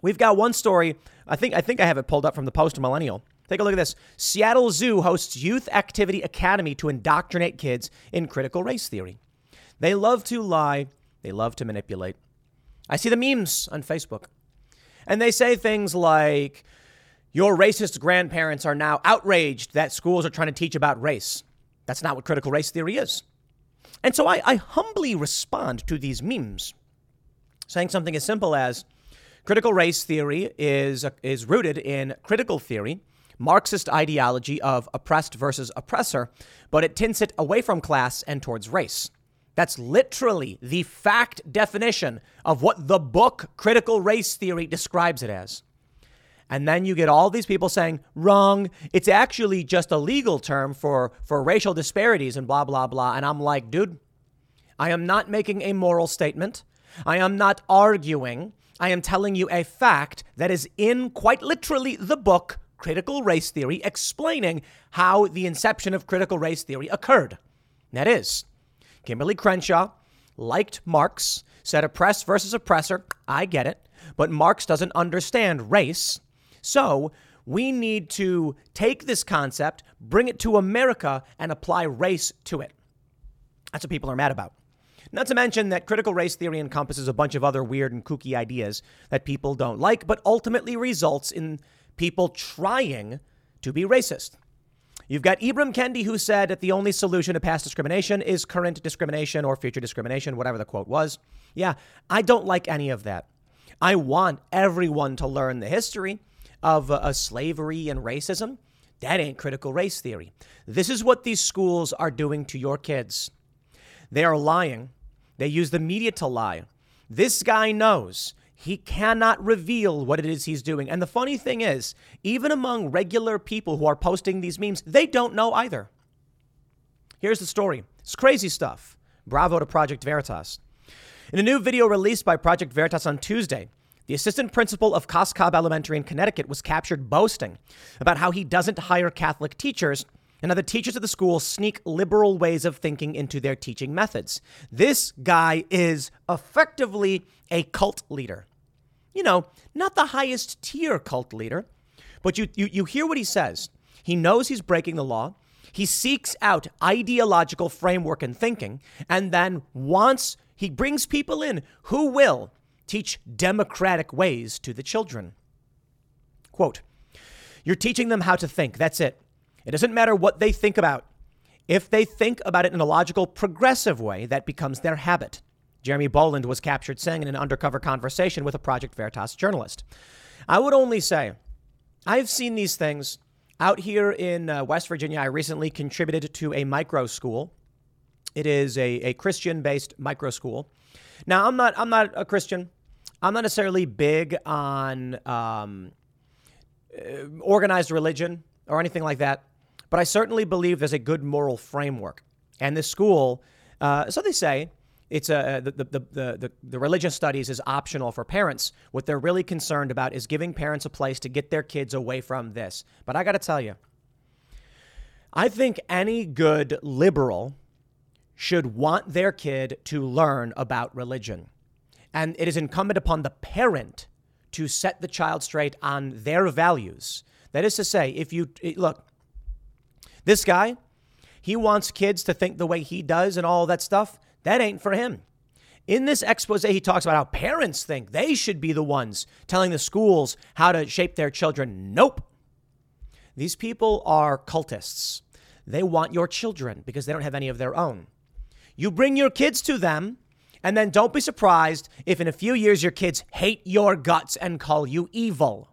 We've got one story, I think I think I have it pulled up from the Post Millennial. Take a look at this. Seattle Zoo hosts Youth Activity Academy to indoctrinate kids in critical race theory. They love to lie, they love to manipulate. I see the memes on Facebook. And they say things like, Your racist grandparents are now outraged that schools are trying to teach about race. That's not what critical race theory is. And so I, I humbly respond to these memes, saying something as simple as critical race theory is, is rooted in critical theory Marxist ideology of oppressed versus oppressor, but it tints it away from class and towards race. That's literally the fact definition of what the book Critical Race Theory describes it as. And then you get all these people saying, wrong, it's actually just a legal term for, for racial disparities and blah, blah, blah. And I'm like, dude, I am not making a moral statement. I am not arguing. I am telling you a fact that is in quite literally the book critical race theory, explaining how the inception of critical race theory occurred. That is, Kimberlé Crenshaw liked Marx, said oppress versus oppressor. I get it. But Marx doesn't understand race. So we need to take this concept, bring it to America, and apply race to it. That's what people are mad about. Not to mention that critical race theory encompasses a bunch of other weird and kooky ideas that people don't like, but ultimately results in people trying to be racist. You've got Ibram Kendi, who said that the only solution to past discrimination is current discrimination or future discrimination, whatever the quote was. Yeah, I don't like any of that. I want everyone to learn the history of uh, slavery and racism. That ain't critical race theory. This is what these schools are doing to your kids. They are lying. They use the media to lie. This guy knows he cannot reveal what it is he's doing. And the funny thing is, even among regular people who are posting these memes, they don't know either. Here's the story it's crazy stuff. Bravo to Project Veritas. In a new video released by Project Veritas on Tuesday, the assistant principal of Cos Elementary in Connecticut was captured boasting about how he doesn't hire Catholic teachers and the teachers of the school sneak liberal ways of thinking into their teaching methods. This guy is effectively a cult leader. You know, not the highest tier cult leader, but you, you, you hear what he says. He knows he's breaking the law. He seeks out ideological framework and thinking, and then wants, he brings people in who will teach democratic ways to the children. Quote, You're teaching them how to think. That's it. It doesn't matter what they think about. If they think about it in a logical, progressive way, that becomes their habit. Jeremy Boland was captured saying in an undercover conversation with a Project Veritas journalist. I would only say, I've seen these things out here in uh, West Virginia. I recently contributed to a micro school. It is a, a Christian based micro school. Now, I'm not, I'm not a Christian. I'm not necessarily big on um, uh, organized religion or anything like that. But I certainly believe there's a good moral framework. And this school, uh, so they say, it's a, the, the, the, the, the religious studies is optional for parents. What they're really concerned about is giving parents a place to get their kids away from this. But I got to tell you, I think any good liberal should want their kid to learn about religion. And it is incumbent upon the parent to set the child straight on their values. That is to say, if you look, this guy, he wants kids to think the way he does and all that stuff. That ain't for him. In this expose, he talks about how parents think they should be the ones telling the schools how to shape their children. Nope. These people are cultists. They want your children because they don't have any of their own. You bring your kids to them, and then don't be surprised if in a few years your kids hate your guts and call you evil.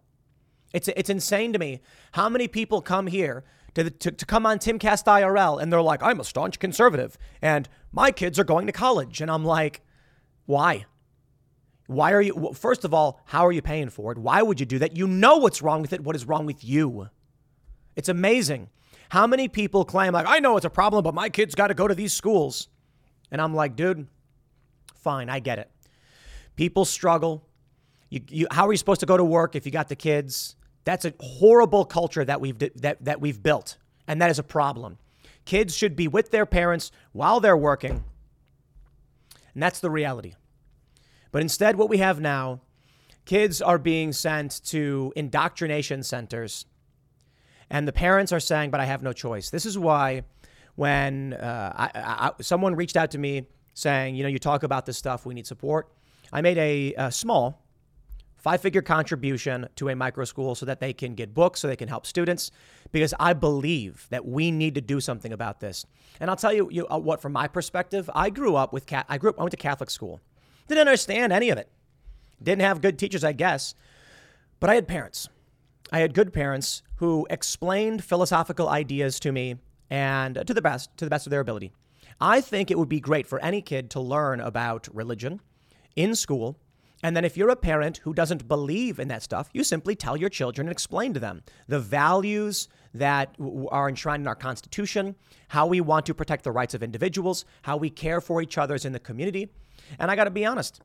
It's, it's insane to me how many people come here to, to, to come on Timcast IRL and they're like, I'm a staunch conservative and my kids are going to college. And I'm like, why? Why are you, well, first of all, how are you paying for it? Why would you do that? You know what's wrong with it. What is wrong with you? It's amazing how many people claim, like, I know it's a problem, but my kids got to go to these schools. And I'm like, dude, fine, I get it. People struggle. You, you, how are you supposed to go to work if you got the kids? That's a horrible culture that we've that, that we've built, and that is a problem. Kids should be with their parents while they're working. And that's the reality. But instead, what we have now, kids are being sent to indoctrination centers, and the parents are saying, But I have no choice. This is why when uh, I, I, someone reached out to me saying, You know, you talk about this stuff, we need support, I made a, a small five figure contribution to a micro school so that they can get books, so they can help students, because I believe that we need to do something about this. And I'll tell you, you uh, what, from my perspective, I grew up with, I grew up, I went to Catholic school. Didn't understand any of it. Didn't have good teachers, I guess. But I had parents. I had good parents who explained philosophical ideas to me and to the best, to the best of their ability. I think it would be great for any kid to learn about religion in school and then if you're a parent who doesn't believe in that stuff, you simply tell your children and explain to them the values that are enshrined in our Constitution, how we want to protect the rights of individuals, how we care for each other's in the community. And I got to be honest,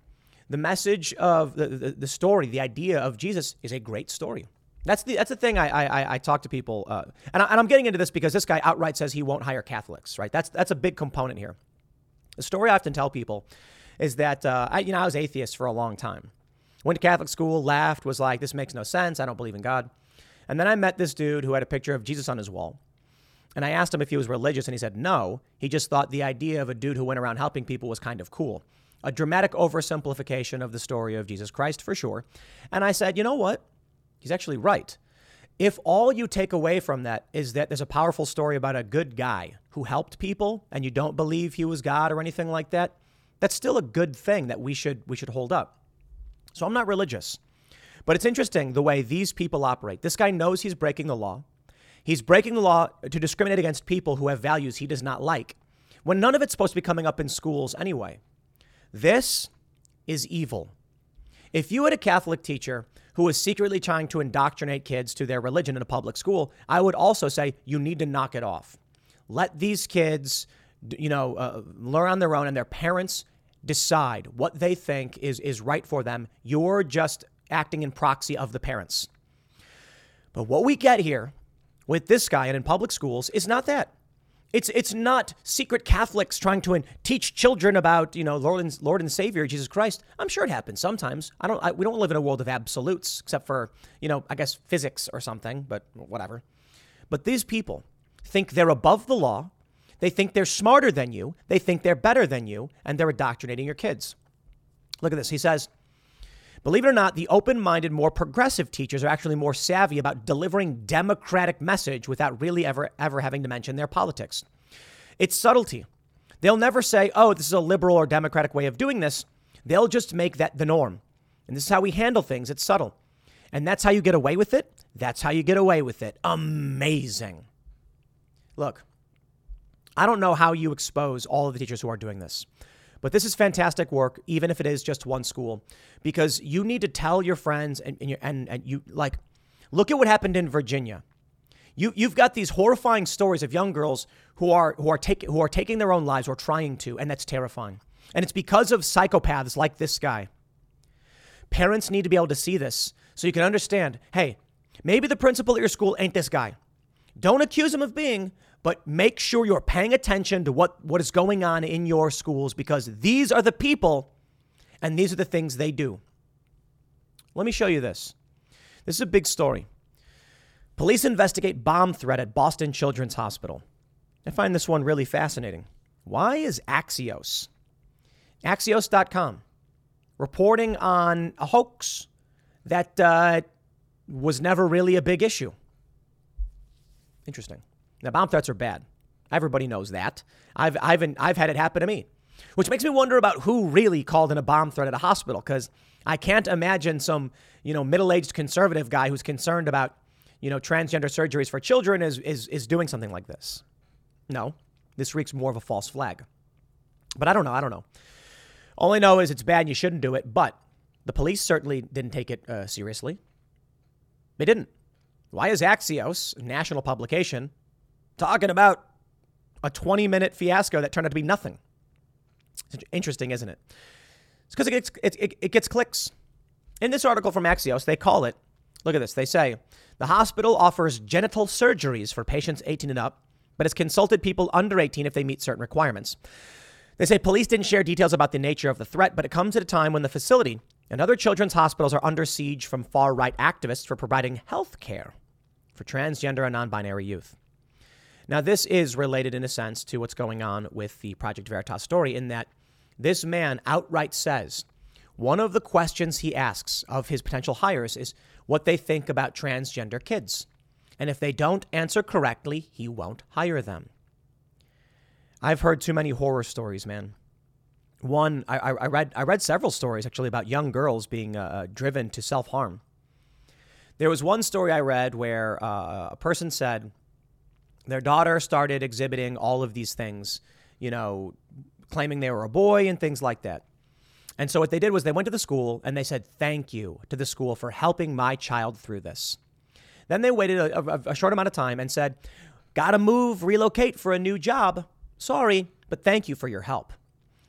the message of the, the, the, story, the idea of Jesus is a great story. That's the, that's the thing I, I, I talk to people, uh, and, I, and I'm getting into this because this guy outright says he won't hire Catholics, right? That's, that's a big component here. The story I often tell people is that uh, I, you know, I was atheist for a long time. Went to Catholic school, laughed, was like, this makes no sense. I don't believe in God. And then I met this dude who had a picture of Jesus on his wall. And I asked him if he was religious, and he said no. He just thought the idea of a dude who went around helping people was kind of cool. A dramatic oversimplification of the story of Jesus Christ, for sure. And I said, you know what? He's actually right. If all you take away from that is that there's a powerful story about a good guy who helped people and you don't believe he was God or anything like that, that's still a good thing that we should we should hold up. So I'm not religious. But it's interesting the way these people operate. This guy knows he's breaking the law. He's breaking the law to discriminate against people who have values he does not like, when none of it's supposed to be coming up in schools anyway. This is evil. If you had a Catholic teacher who was secretly trying to indoctrinate kids to their religion in a public school, I would also say you need to knock it off. Let these kids, you know, uh, learn on their own and their parents decide what they think is, is right for them. You're just acting in proxy of the parents. But what we get here with this guy and in public schools is not that. It's it's not secret Catholics trying to teach children about you know Lord and, Lord and Savior Jesus Christ. I'm sure it happens sometimes. I don't. I, we don't live in a world of absolutes, except for you know I guess physics or something. But whatever. But these people think they're above the law. They think they're smarter than you. They think they're better than you, and they're indoctrinating your kids. Look at this. He says. Believe it or not, the open minded, more progressive teachers are actually more savvy about delivering democratic message without really ever, ever having to mention their politics. It's subtlety. They'll never say, oh, this is a liberal or democratic way of doing this. They'll just make that the norm. And this is how we handle things. It's subtle. And that's how you get away with it. That's how you get away with it. Amazing. Look, I don't know how you expose all of the teachers who are doing this. But this is fantastic work, even if it is just one school, because you need to tell your friends and, and, and, and you like, look at what happened in Virginia. You, you've got these horrifying stories of young girls who are who are taking who are taking their own lives or trying to, and that's terrifying. And it's because of psychopaths like this guy. Parents need to be able to see this so you can understand. Hey, maybe the principal at your school ain't this guy. Don't accuse him of being, but make sure you're paying attention to what, what is going on in your schools because these are the people and these are the things they do. Let me show you this. This is a big story. Police investigate bomb threat at Boston Children's Hospital. I find this one really fascinating. Why is Axios, Axios.com, reporting on a hoax that uh, was never really a big issue? Interesting. Now, bomb threats are bad. Everybody knows that. I've, I've, I've had it happen to me, which makes me wonder about who really called in a bomb threat at a hospital because I can't imagine some, you know, middle-aged conservative guy who's concerned about, you know, transgender surgeries for children is, is, is doing something like this. No, this reeks more of a false flag. But I don't know. I don't know. All I know is it's bad and you shouldn't do it, but the police certainly didn't take it uh, seriously. They didn't. Why is Axios, a national publication, talking about a 20 minute fiasco that turned out to be nothing. It's interesting, isn't it? It's because it gets, it, it, it gets clicks. In this article from Axios, they call it look at this. They say the hospital offers genital surgeries for patients 18 and up, but has consulted people under 18 if they meet certain requirements. They say police didn't share details about the nature of the threat, but it comes at a time when the facility and other children's hospitals are under siege from far right activists for providing health care for transgender and non binary youth. Now, this is related in a sense to what's going on with the Project Veritas story, in that this man outright says one of the questions he asks of his potential hires is what they think about transgender kids. And if they don't answer correctly, he won't hire them. I've heard too many horror stories, man. One, I, I read, I read several stories actually about young girls being uh, uh driven to self harm. There was one story I read where uh, a person said their daughter started exhibiting all of these things, you know, claiming they were a boy and things like that. And so what they did was they went to the school and they said, Thank you to the school for helping my child through this. Then they waited a, a, a short amount of time and said, Gotta move, relocate for a new job. Sorry, but thank you for your help.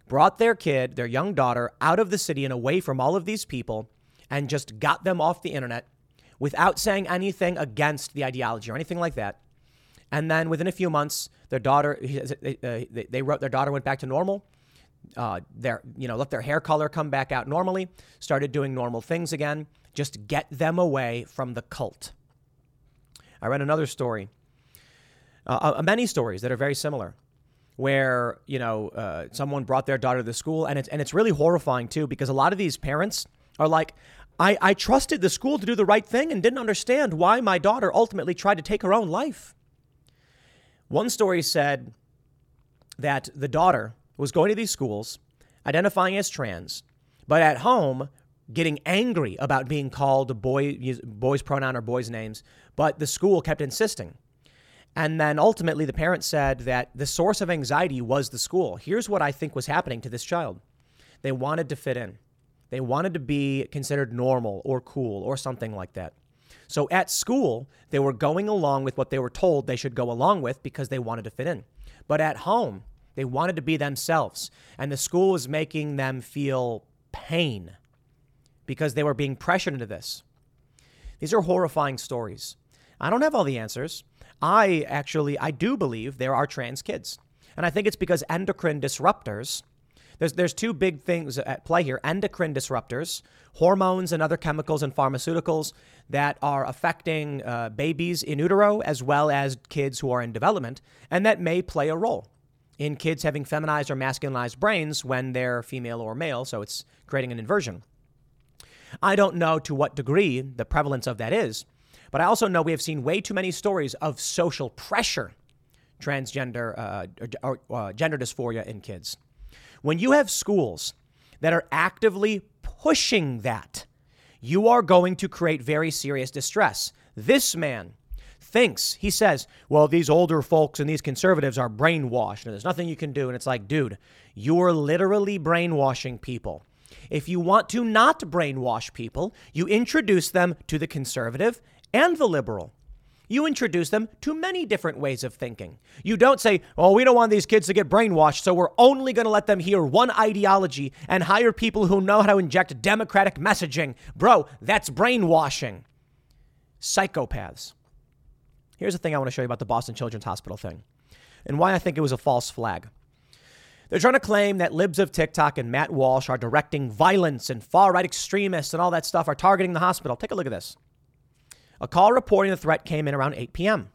Brought their kid, their young daughter, out of the city and away from all of these people and just got them off the internet without saying anything against the ideology or anything like that. And then within a few months, their daughter, they, they wrote their daughter went back to normal. Uh, their, you know, let their hair color come back out normally, started doing normal things again. Just get them away from the cult. I read another story, uh, uh, many stories that are very similar, where you know uh, someone brought their daughter to the school, and it's and it's really horrifying too because a lot of these parents are like, I, I trusted the school to do the right thing and didn't understand why my daughter ultimately tried to take her own life. One story said that the daughter was going to these schools, identifying as trans, but at home getting angry about being called boy, boys pronoun or boys names, but the school kept insisting. And then ultimately, the parents said that the source of anxiety was the school. Here's what I think was happening to this child they wanted to fit in. They wanted to be considered normal or cool or something like that. So at school, they were going along with what they were told they should go along with because they wanted to fit in. But at home, they wanted to be themselves. And the school was making them feel pain because they were being pressured into this. These are horrifying stories. I don't have all the answers. I actually I do believe there are trans kids. And I think it's because endocrine disruptors there's there's two big things at play here. Endocrine disruptors, hormones and other chemicals and pharmaceuticals that are affecting uh, babies in utero as well as kids who are in development and that may play a role in kids having feminized or masculinized brains when they're female or male, so it's creating an inversion. I don't know to what degree the prevalence of that is, but I also know we have seen way too many stories of social pressure, transgender, uh, or, or uh, gender dysphoria in kids. When you have schools that are actively pushing that, you are going to create very serious distress. This man thinks, he says, well, these older folks and these conservatives are brainwashed and there's nothing you can do. And it's like, dude, you're literally brainwashing people. If you want to not brainwash people, you introduce them to the conservative and the liberal. You introduce them to many different ways of thinking. You don't say, oh, we don't want these kids to get brainwashed, so we're only going to let them hear one ideology and hire people who know how to inject democratic messaging. Bro, that's brainwashing. Psychopaths. Here's the thing I want to show you about the Boston Children's Hospital thing and why I think it was a false flag. They're trying to claim that libs of TikTok and Matt Walsh are directing violence and far right extremists and all that stuff are targeting the hospital. Take a look at this. A call reporting the threat came in around 8 p.m.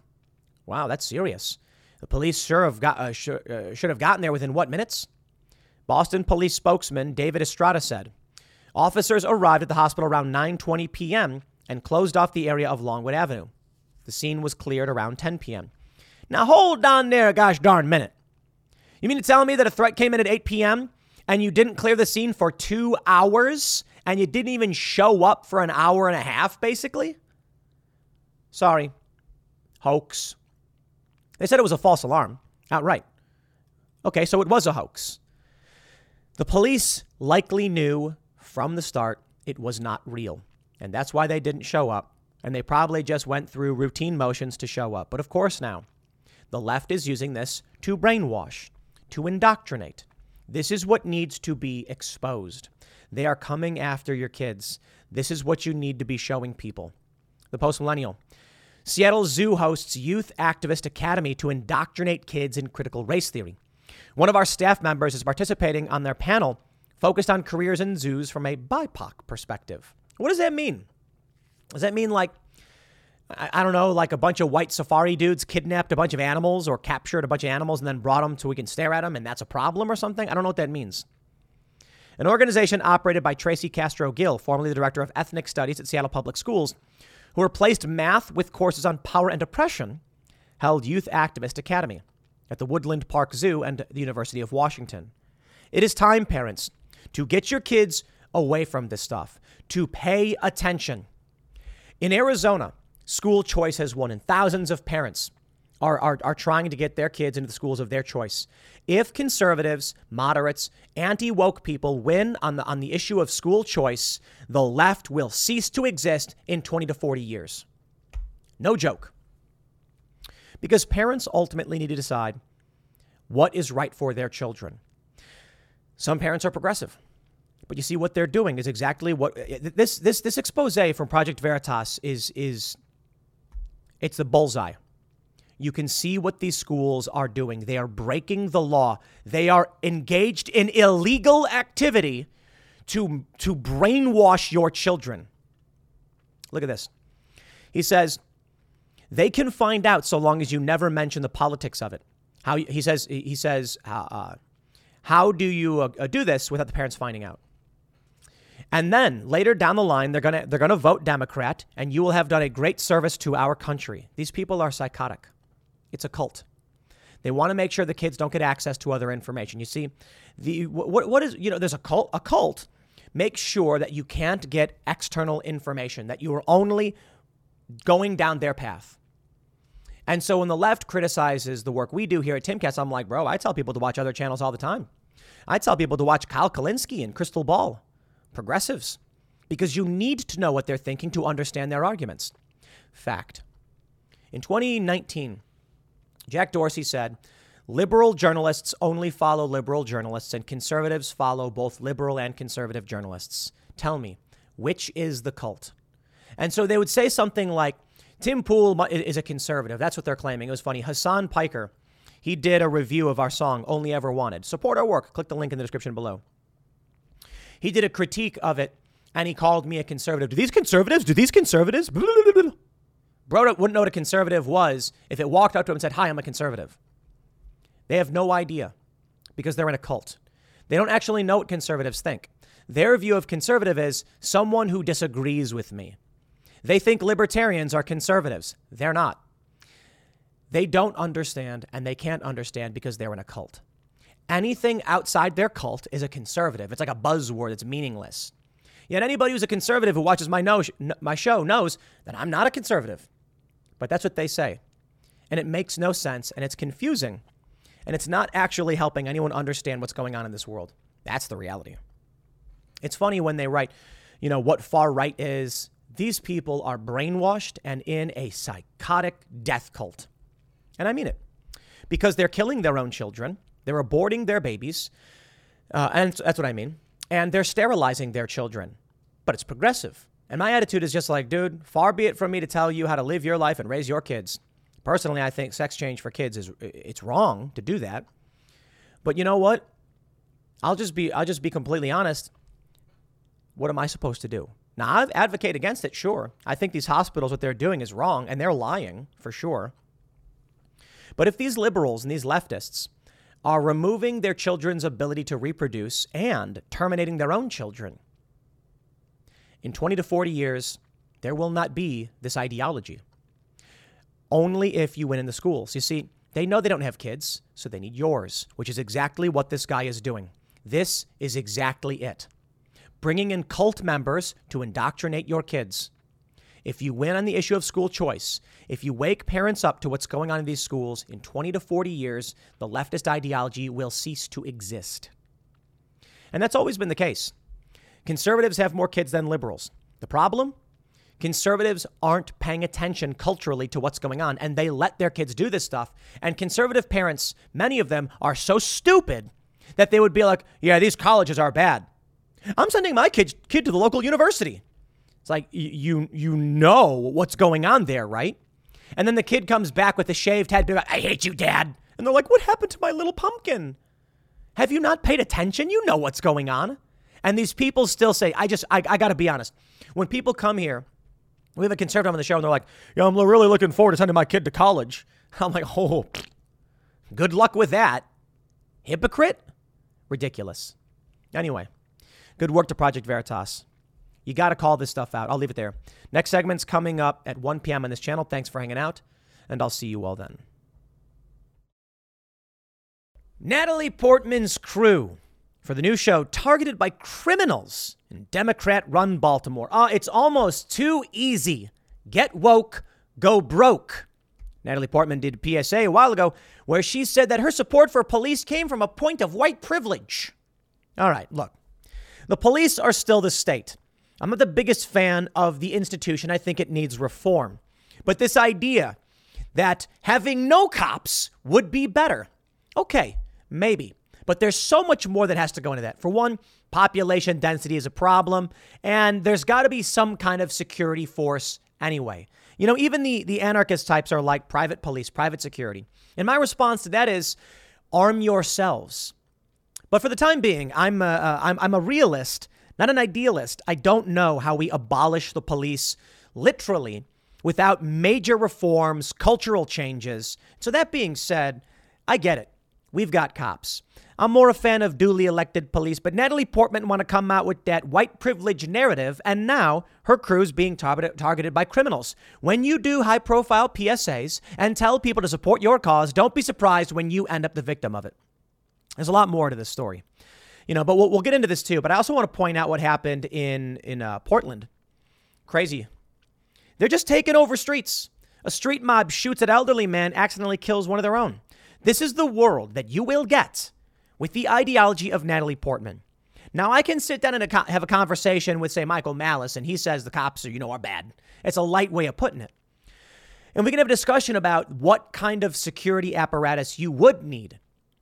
Wow, that's serious. The police sure have got, uh, sh- uh, should have gotten there within what minutes? Boston police spokesman David Estrada said. Officers arrived at the hospital around 9:20 p.m. and closed off the area of Longwood Avenue. The scene was cleared around 10 p.m. Now hold on there gosh darn minute. You mean to tell me that a threat came in at 8 p.m. and you didn't clear the scene for two hours and you didn't even show up for an hour and a half, basically? Sorry. Hoax. They said it was a false alarm outright. Okay, so it was a hoax. The police likely knew from the start it was not real, and that's why they didn't show up and they probably just went through routine motions to show up. But of course, now, the left is using this to brainwash, to indoctrinate. This is what needs to be exposed. They are coming after your kids. This is what you need to be showing people. The post millennial. Seattle Zoo hosts Youth Activist Academy to indoctrinate kids in critical race theory. One of our staff members is participating on their panel focused on careers in zoos from a BIPOC perspective. What does that mean? Does that mean like, I, don't know, like a bunch of white safari dudes kidnapped a bunch of animals or captured a bunch of animals and then brought them so we can stare at them and that's a problem or something? I don't know what that means. An organization operated by Tracy Castro Gill, formerly the director of ethnic studies at Seattle Public Schools, who replaced math with courses on power and oppression, held Youth Activist Academy at the Woodland Park Zoo and the University of Washington. It is time, parents, to get your kids away from this stuff, to pay attention. In Arizona, school choice has won, in thousands of parents are, are, are trying to get their kids into the schools of their choice. If conservatives, moderates, anti woke people win on the, on the issue of school choice, the left will cease to exist in 20 to 40 years. No joke. Because parents ultimately need to decide what is right for their children. Some parents are progressive. But you see, what they're doing is exactly what this this this expose from Project Veritas is is. It's the bullseye. You can see what these schools are doing. They are breaking the law. They are engaged in illegal activity to to brainwash your children. Look at this. He says they can find out so long as you never mention the politics of it. How he says he says uh, uh how do you uh, do this without the parents finding out? And then later down the line, they're gonna they're gonna vote Democrat, and you will have done a great service to our country. These people are psychotic. It's a cult. They want to make sure the kids don't get access to other information. You see, the what what is you know there's a cult a cult makes sure that you can't get external information that you are only going down their path. And so when the left criticizes the work we do here at Timcast, I'm like, bro, I tell people to watch other channels all the time. I tell people to watch Kyle Kulinski and Krystal Ball. progressives because you need to know what they're thinking to understand their arguments. Fact. In 2019, Jack Dorsey said, Liberal journalists only follow liberal journalists, and conservatives follow both liberal and conservative journalists. Tell me, which is the cult? And so they would say something like, Tim Pool is a conservative. That's what they're claiming. It was funny. Hasan Piker, he did a review of our song, Only Ever Wanted. Support our work. Click the link in the description below. He did a critique of it and he called me a conservative. Do these conservatives? Do these conservatives? Bro wouldn't know what a conservative was if it walked up to him and said, Hi, I'm a conservative. They have no idea because they're in a cult. They don't actually know what conservatives think. Their view of conservative is someone who disagrees with me. They think libertarians are conservatives. They're not. They don't understand and they can't understand because they're in a cult. Anything outside their cult is a conservative. It's like a buzzword, that's meaningless. Yet anybody who's a conservative who watches my, no, my show knows that I'm not a conservative. But that's what they say. And it makes no sense and it's confusing. And it's not actually helping anyone understand what's going on in this world. That's the reality. It's funny when they write, you know, what far right is. These people are brainwashed and in a psychotic death cult. And I mean it because they're killing their own children, they're aborting their babies. Uh, and that's what I mean and they're sterilizing their children. But it's progressive. And my attitude is just like, dude, far be it from me to tell you how to live your life and raise your kids. Personally, I think sex change for kids is it's wrong to do that. But you know what? I'll just be I'll just be completely honest. What am I supposed to do? Now, I advocate against it, sure. I think these hospitals what they're doing is wrong and they're lying for sure. But if these liberals and these leftists are removing their children's ability to reproduce and terminating their own children. In 20 to 40 years, there will not be this ideology. Only if you win in the schools. You see, they know they don't have kids, so they need yours, which is exactly what this guy is doing. This is exactly it. Bringing in cult members to indoctrinate your kids. If you win on the issue of school choice, if you wake parents up to what's going on in these schools, in 20 to 40 years, the leftist ideology will cease to exist. And that's always been the case. Conservatives have more kids than liberals. The problem? Conservatives aren't paying attention culturally to what's going on, and they let their kids do this stuff. And conservative parents, many of them, are so stupid that they would be like, yeah, these colleges are bad. I'm sending my kid, kid to the local university. It's like you you know what's going on there, right? And then the kid comes back with a shaved head, like, I hate you, Dad. And they're like, What happened to my little pumpkin? Have you not paid attention? You know what's going on. And these people still say, I just, I, I got to be honest. When people come here, we have a conservative on the show, and they're like, "Yo, I'm really looking forward to sending my kid to college. I'm like, Oh, good luck with that. Hypocrite? Ridiculous. Anyway, good work to Project Veritas. You got to call this stuff out. I'll leave it there. Next segment's coming up at 1 p.m. on this channel. Thanks for hanging out, and I'll see you all then. Natalie Portman's crew for the new show targeted by criminals in Democrat run Baltimore. Ah, it's almost too easy. Get woke, go broke. Natalie Portman did a PSA a while ago where she said that her support for police came from a point of white privilege. All right, look. The police are still the state. I'm not the biggest fan of the institution. I think it needs reform. But this idea that having no cops would be better, okay, maybe. But there's so much more that has to go into that. For one, population density is a problem, and there's got to be some kind of security force anyway. You know, even the, the anarchist types are like private police, private security. And my response to that is arm yourselves. But for the time being, I'm a, uh, I'm, I'm a realist not an idealist. I don't know how we abolish the police literally without major reforms, cultural changes. So, that being said, I get it. We've got cops. I'm more a fan of duly elected police, but Natalie Portman want to come out with that white privilege narrative, and now her crew's being targeted, targeted by criminals. When you do high profile PSAs and tell people to support your cause, don't be surprised when you end up the victim of it. There's a lot more to this story. You know, but we'll, we'll get into this too. But I also want to point out what happened in in uh, Portland. Crazy. They're just taking over streets. A street mob shoots at elderly man, accidentally kills one of their own. This is the world that you will get with the ideology of Natalie Portman. Now, I can sit down and have a conversation with, say, Michael Malice, and he says the cops are, you know, are bad. It's a light way of putting it. And we can have a discussion about what kind of security apparatus you would need.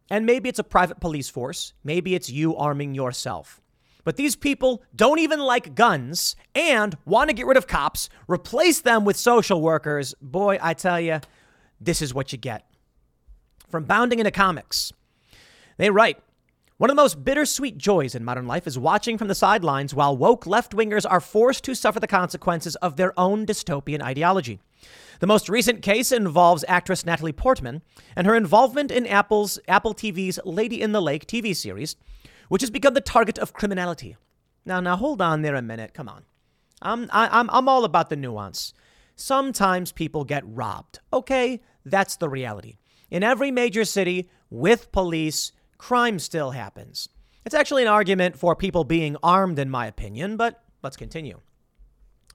And maybe it's a private police force. Maybe it's you arming yourself. But these people don't even like guns and want to get rid of cops, replace them with social workers. Boy, I tell you, this is what you get. From Bounding into Comics, they write One of the most bittersweet joys in modern life is watching from the sidelines while woke left wingers are forced to suffer the consequences of their own dystopian ideology. The most recent case involves actress Natalie Portman and her involvement in Apple's Apple TV's Lady in the Lake TV series, which has become the target of criminality. Now, now hold on there a minute. Come on. I'm, I, I'm, I'm all about the nuance. Sometimes people get robbed. Okay, that's the reality. In every major city with police, crime still happens. It's actually an argument for people being armed, in my opinion, but let's continue.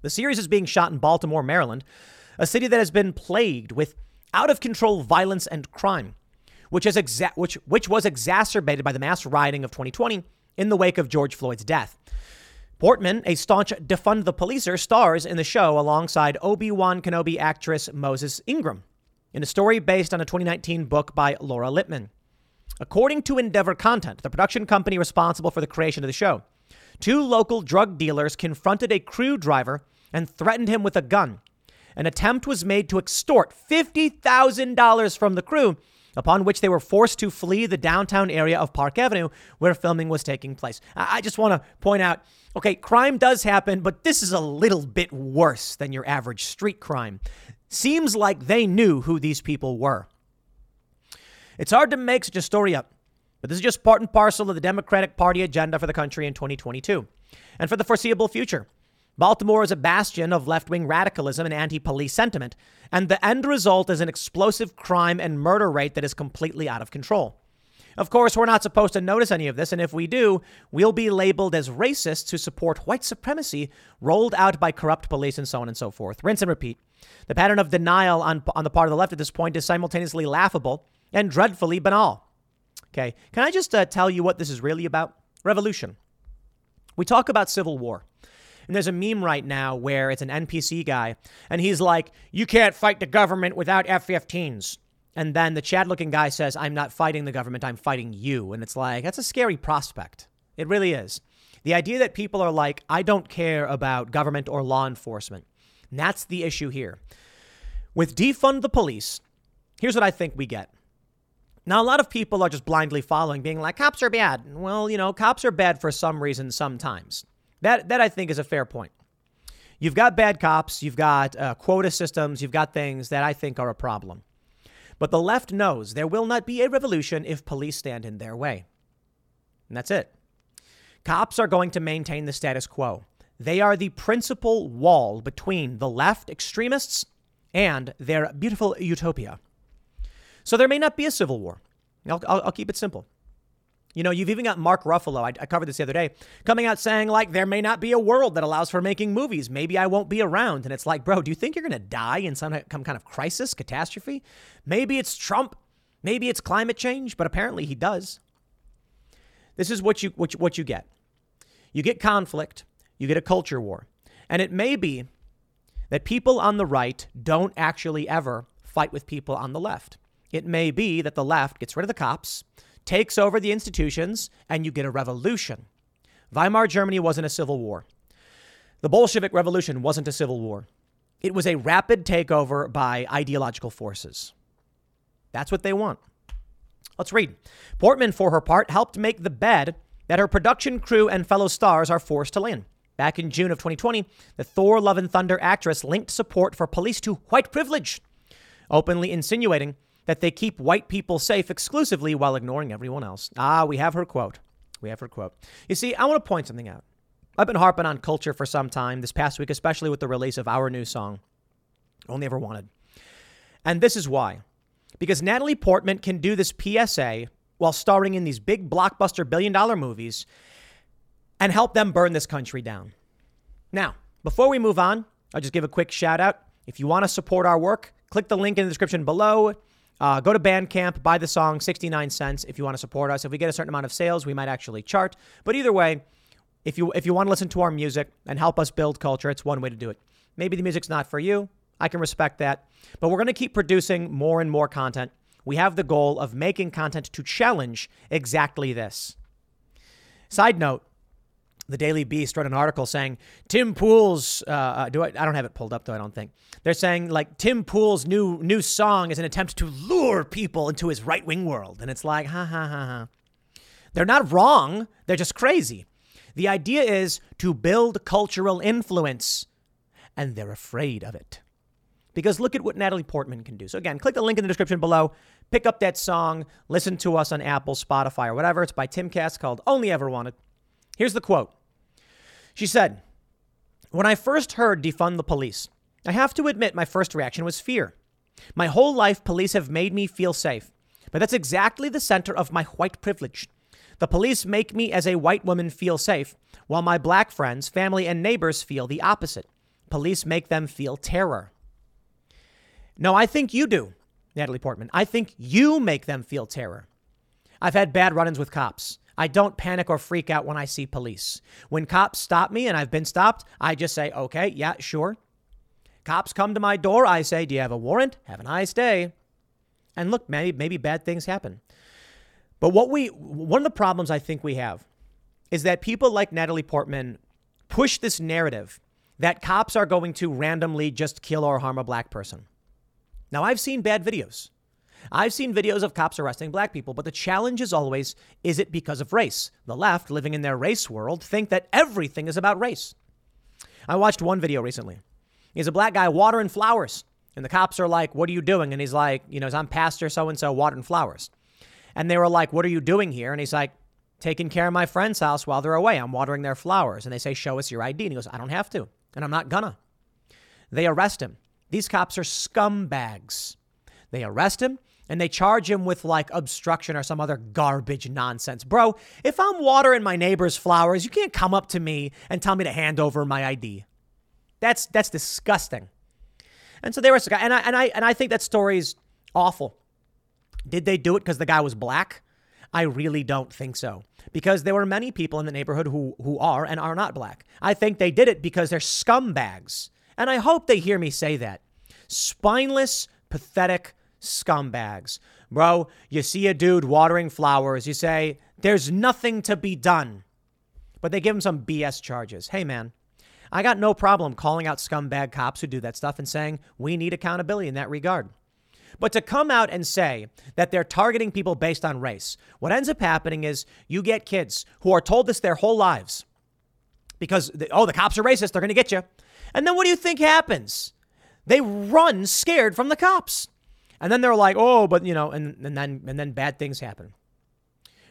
The series is being shot in Baltimore, Maryland, a city that has been plagued with out of control violence and crime which, exa- which, which was exacerbated by the mass rioting of 2020 in the wake of George Floyd's death. Portman, a staunch defund the policer, stars in the show alongside Obi-Wan Kenobi actress Moses Ingram in a story based on a 2019 book by Laura Lippman. According to Endeavor Content, the production company responsible for the creation of the show, two local drug dealers confronted a crew driver and threatened him with a gun. An attempt was made to extort $50,000 from the crew upon which they were forced to flee the downtown area of Park Avenue where filming was taking place. I just want to point out okay, crime does happen, but this is a little bit worse than your average street crime. Seems like they knew who these people were. It's hard to make such a story up, but this is just part and parcel of the Democratic Party agenda for the country in 2022 and for the foreseeable future. Baltimore is a bastion of left wing radicalism and anti police sentiment, and the end result is an explosive crime and murder rate that is completely out of control. Of course, we're not supposed to notice any of this, and if we do, we'll be labeled as racists who support white supremacy rolled out by corrupt police and so on and so forth. Rinse and repeat. The pattern of denial on, on the part of the left at this point is simultaneously laughable and dreadfully banal. Okay, can I just uh, tell you what this is really about? Revolution. We talk about civil war. And there's a meme right now where it's an NPC guy, and he's like, You can't fight the government without F 15s. And then the Chad looking guy says, I'm not fighting the government, I'm fighting you. And it's like, that's a scary prospect. It really is. The idea that people are like, I don't care about government or law enforcement. And that's the issue here. With defund the police, here's what I think we get. Now, a lot of people are just blindly following, being like, cops are bad. Well, you know, cops are bad for some reason sometimes. That, that I think is a fair point. You've got bad cops, you've got uh, quota systems, you've got things that I think are a problem. But the left knows there will not be a revolution if police stand in their way. And that's it. Cops are going to maintain the status quo. They are the principal wall between the left extremists and their beautiful utopia. So there may not be a civil war. I'll, I'll, I'll keep it simple. You know, you've even got Mark Ruffalo, I, I, covered this the other day, coming out saying, like, there may not be a world that allows for making movies. Maybe I won't be around. And it's like, bro, do you think you're going to die in some, some kind of crisis, catastrophe? Maybe it's Trump. Maybe it's climate change, but apparently he does. This is what you, what you, what you get you get conflict, you get a culture war. And it may be that people on the right don't actually ever fight with people on the left. It may be that the left gets rid of the cops takes over the institutions, and you get a revolution. Weimar Germany wasn't a civil war. The Bolshevik Revolution wasn't a civil war. It was a rapid takeover by ideological forces. That's what they want. Let's read. Portman, for her part, helped make the bed that her production crew and fellow stars are forced to lay in. Back in June of 2020, the Thor Love and Thunder actress linked support for police to white privilege, openly insinuating that they keep white people safe exclusively while ignoring everyone else. Ah, we have her quote. We have her quote. You see, I want to point something out. I've been harping on culture for some time this past week, especially with the release of our new song, Only Ever Wanted. And this is why. Because Natalie Portman can do this PSA while starring in these big blockbuster billion dollar movies and help them burn this country down. Now, before we move on, I'll just give a quick shout out. If you want to support our work, click the link in the description below. Uh, go to Bandcamp, buy the song, 69 cents if you want to support us. If we get a certain amount of sales, we might actually chart. But either way, if you if you want to listen to our music and help us build culture, it's one way to do it. Maybe the music's not for you. I can respect that. But we're going to keep producing more and more content. We have the goal of making content to challenge exactly this. Side note, the Daily Beast wrote an article saying Tim Pool's. Uh, uh, do I? I don't have it pulled up though. I don't think they're saying like Tim Pool's new new song is an attempt to lure people into his right wing world, and it's like ha ha ha ha. They're not wrong. They're just crazy. The idea is to build cultural influence, and they're afraid of it. Because look at what Natalie Portman can do. So again, click the link in the description below. Pick up that song. Listen to us on Apple, Spotify, or whatever. It's by Timcast called "Only Ever Wanted." Here's the quote. She said, When I first heard defund the police, I have to admit my first reaction was fear. My whole life, police have made me feel safe. But that's exactly the center of my white privilege. The police make me, as a white woman, feel safe, while my black friends, family, and neighbors feel the opposite. Police make them feel terror. No, I think you do, Natalie Portman. I think you make them feel terror. I've had bad run ins with cops. I don't panic or freak out when I see police. When cops stop me and I've been stopped, I just say, okay, yeah, sure. Cops come to my door, I say, do you have a warrant? Have a nice day. And look, maybe, maybe bad things happen. But what we, one of the problems I think we have is that people like Natalie Portman push this narrative that cops are going to randomly just kill or harm a black person. Now, I've seen bad videos. I've seen videos of cops arresting black people, but the challenge is always is it because of race? The left, living in their race world, think that everything is about race. I watched one video recently. He's a black guy watering flowers, and the cops are like, What are you doing? And he's like, You know, I'm pastor so and so watering flowers. And they were like, What are you doing here? And he's like, Taking care of my friend's house while they're away. I'm watering their flowers. And they say, Show us your ID. And he goes, I don't have to, and I'm not gonna. They arrest him. These cops are scumbags. They arrest him and they charge him with like obstruction or some other garbage nonsense. Bro, if I'm watering my neighbor's flowers, you can't come up to me and tell me to hand over my ID. That's that's disgusting. And so they were and I and I and I think that story's awful. Did they do it because the guy was black? I really don't think so. Because there were many people in the neighborhood who who are and are not black. I think they did it because they're scumbags. And I hope they hear me say that. Spineless, pathetic scumbags. Bro, you see a dude watering flowers, you say, there's nothing to be done. But they give him some BS charges. Hey, man, I got no problem calling out scumbag cops who do that stuff and saying we need accountability in that regard. But to come out and say that they're targeting people based on race, what ends up happening is you get kids who are told this their whole lives because, oh, the cops are racist, they're going to get you. And then what do you think happens? They run scared from the cops. And then they're like, oh, but you know, and, and then and then bad things happen.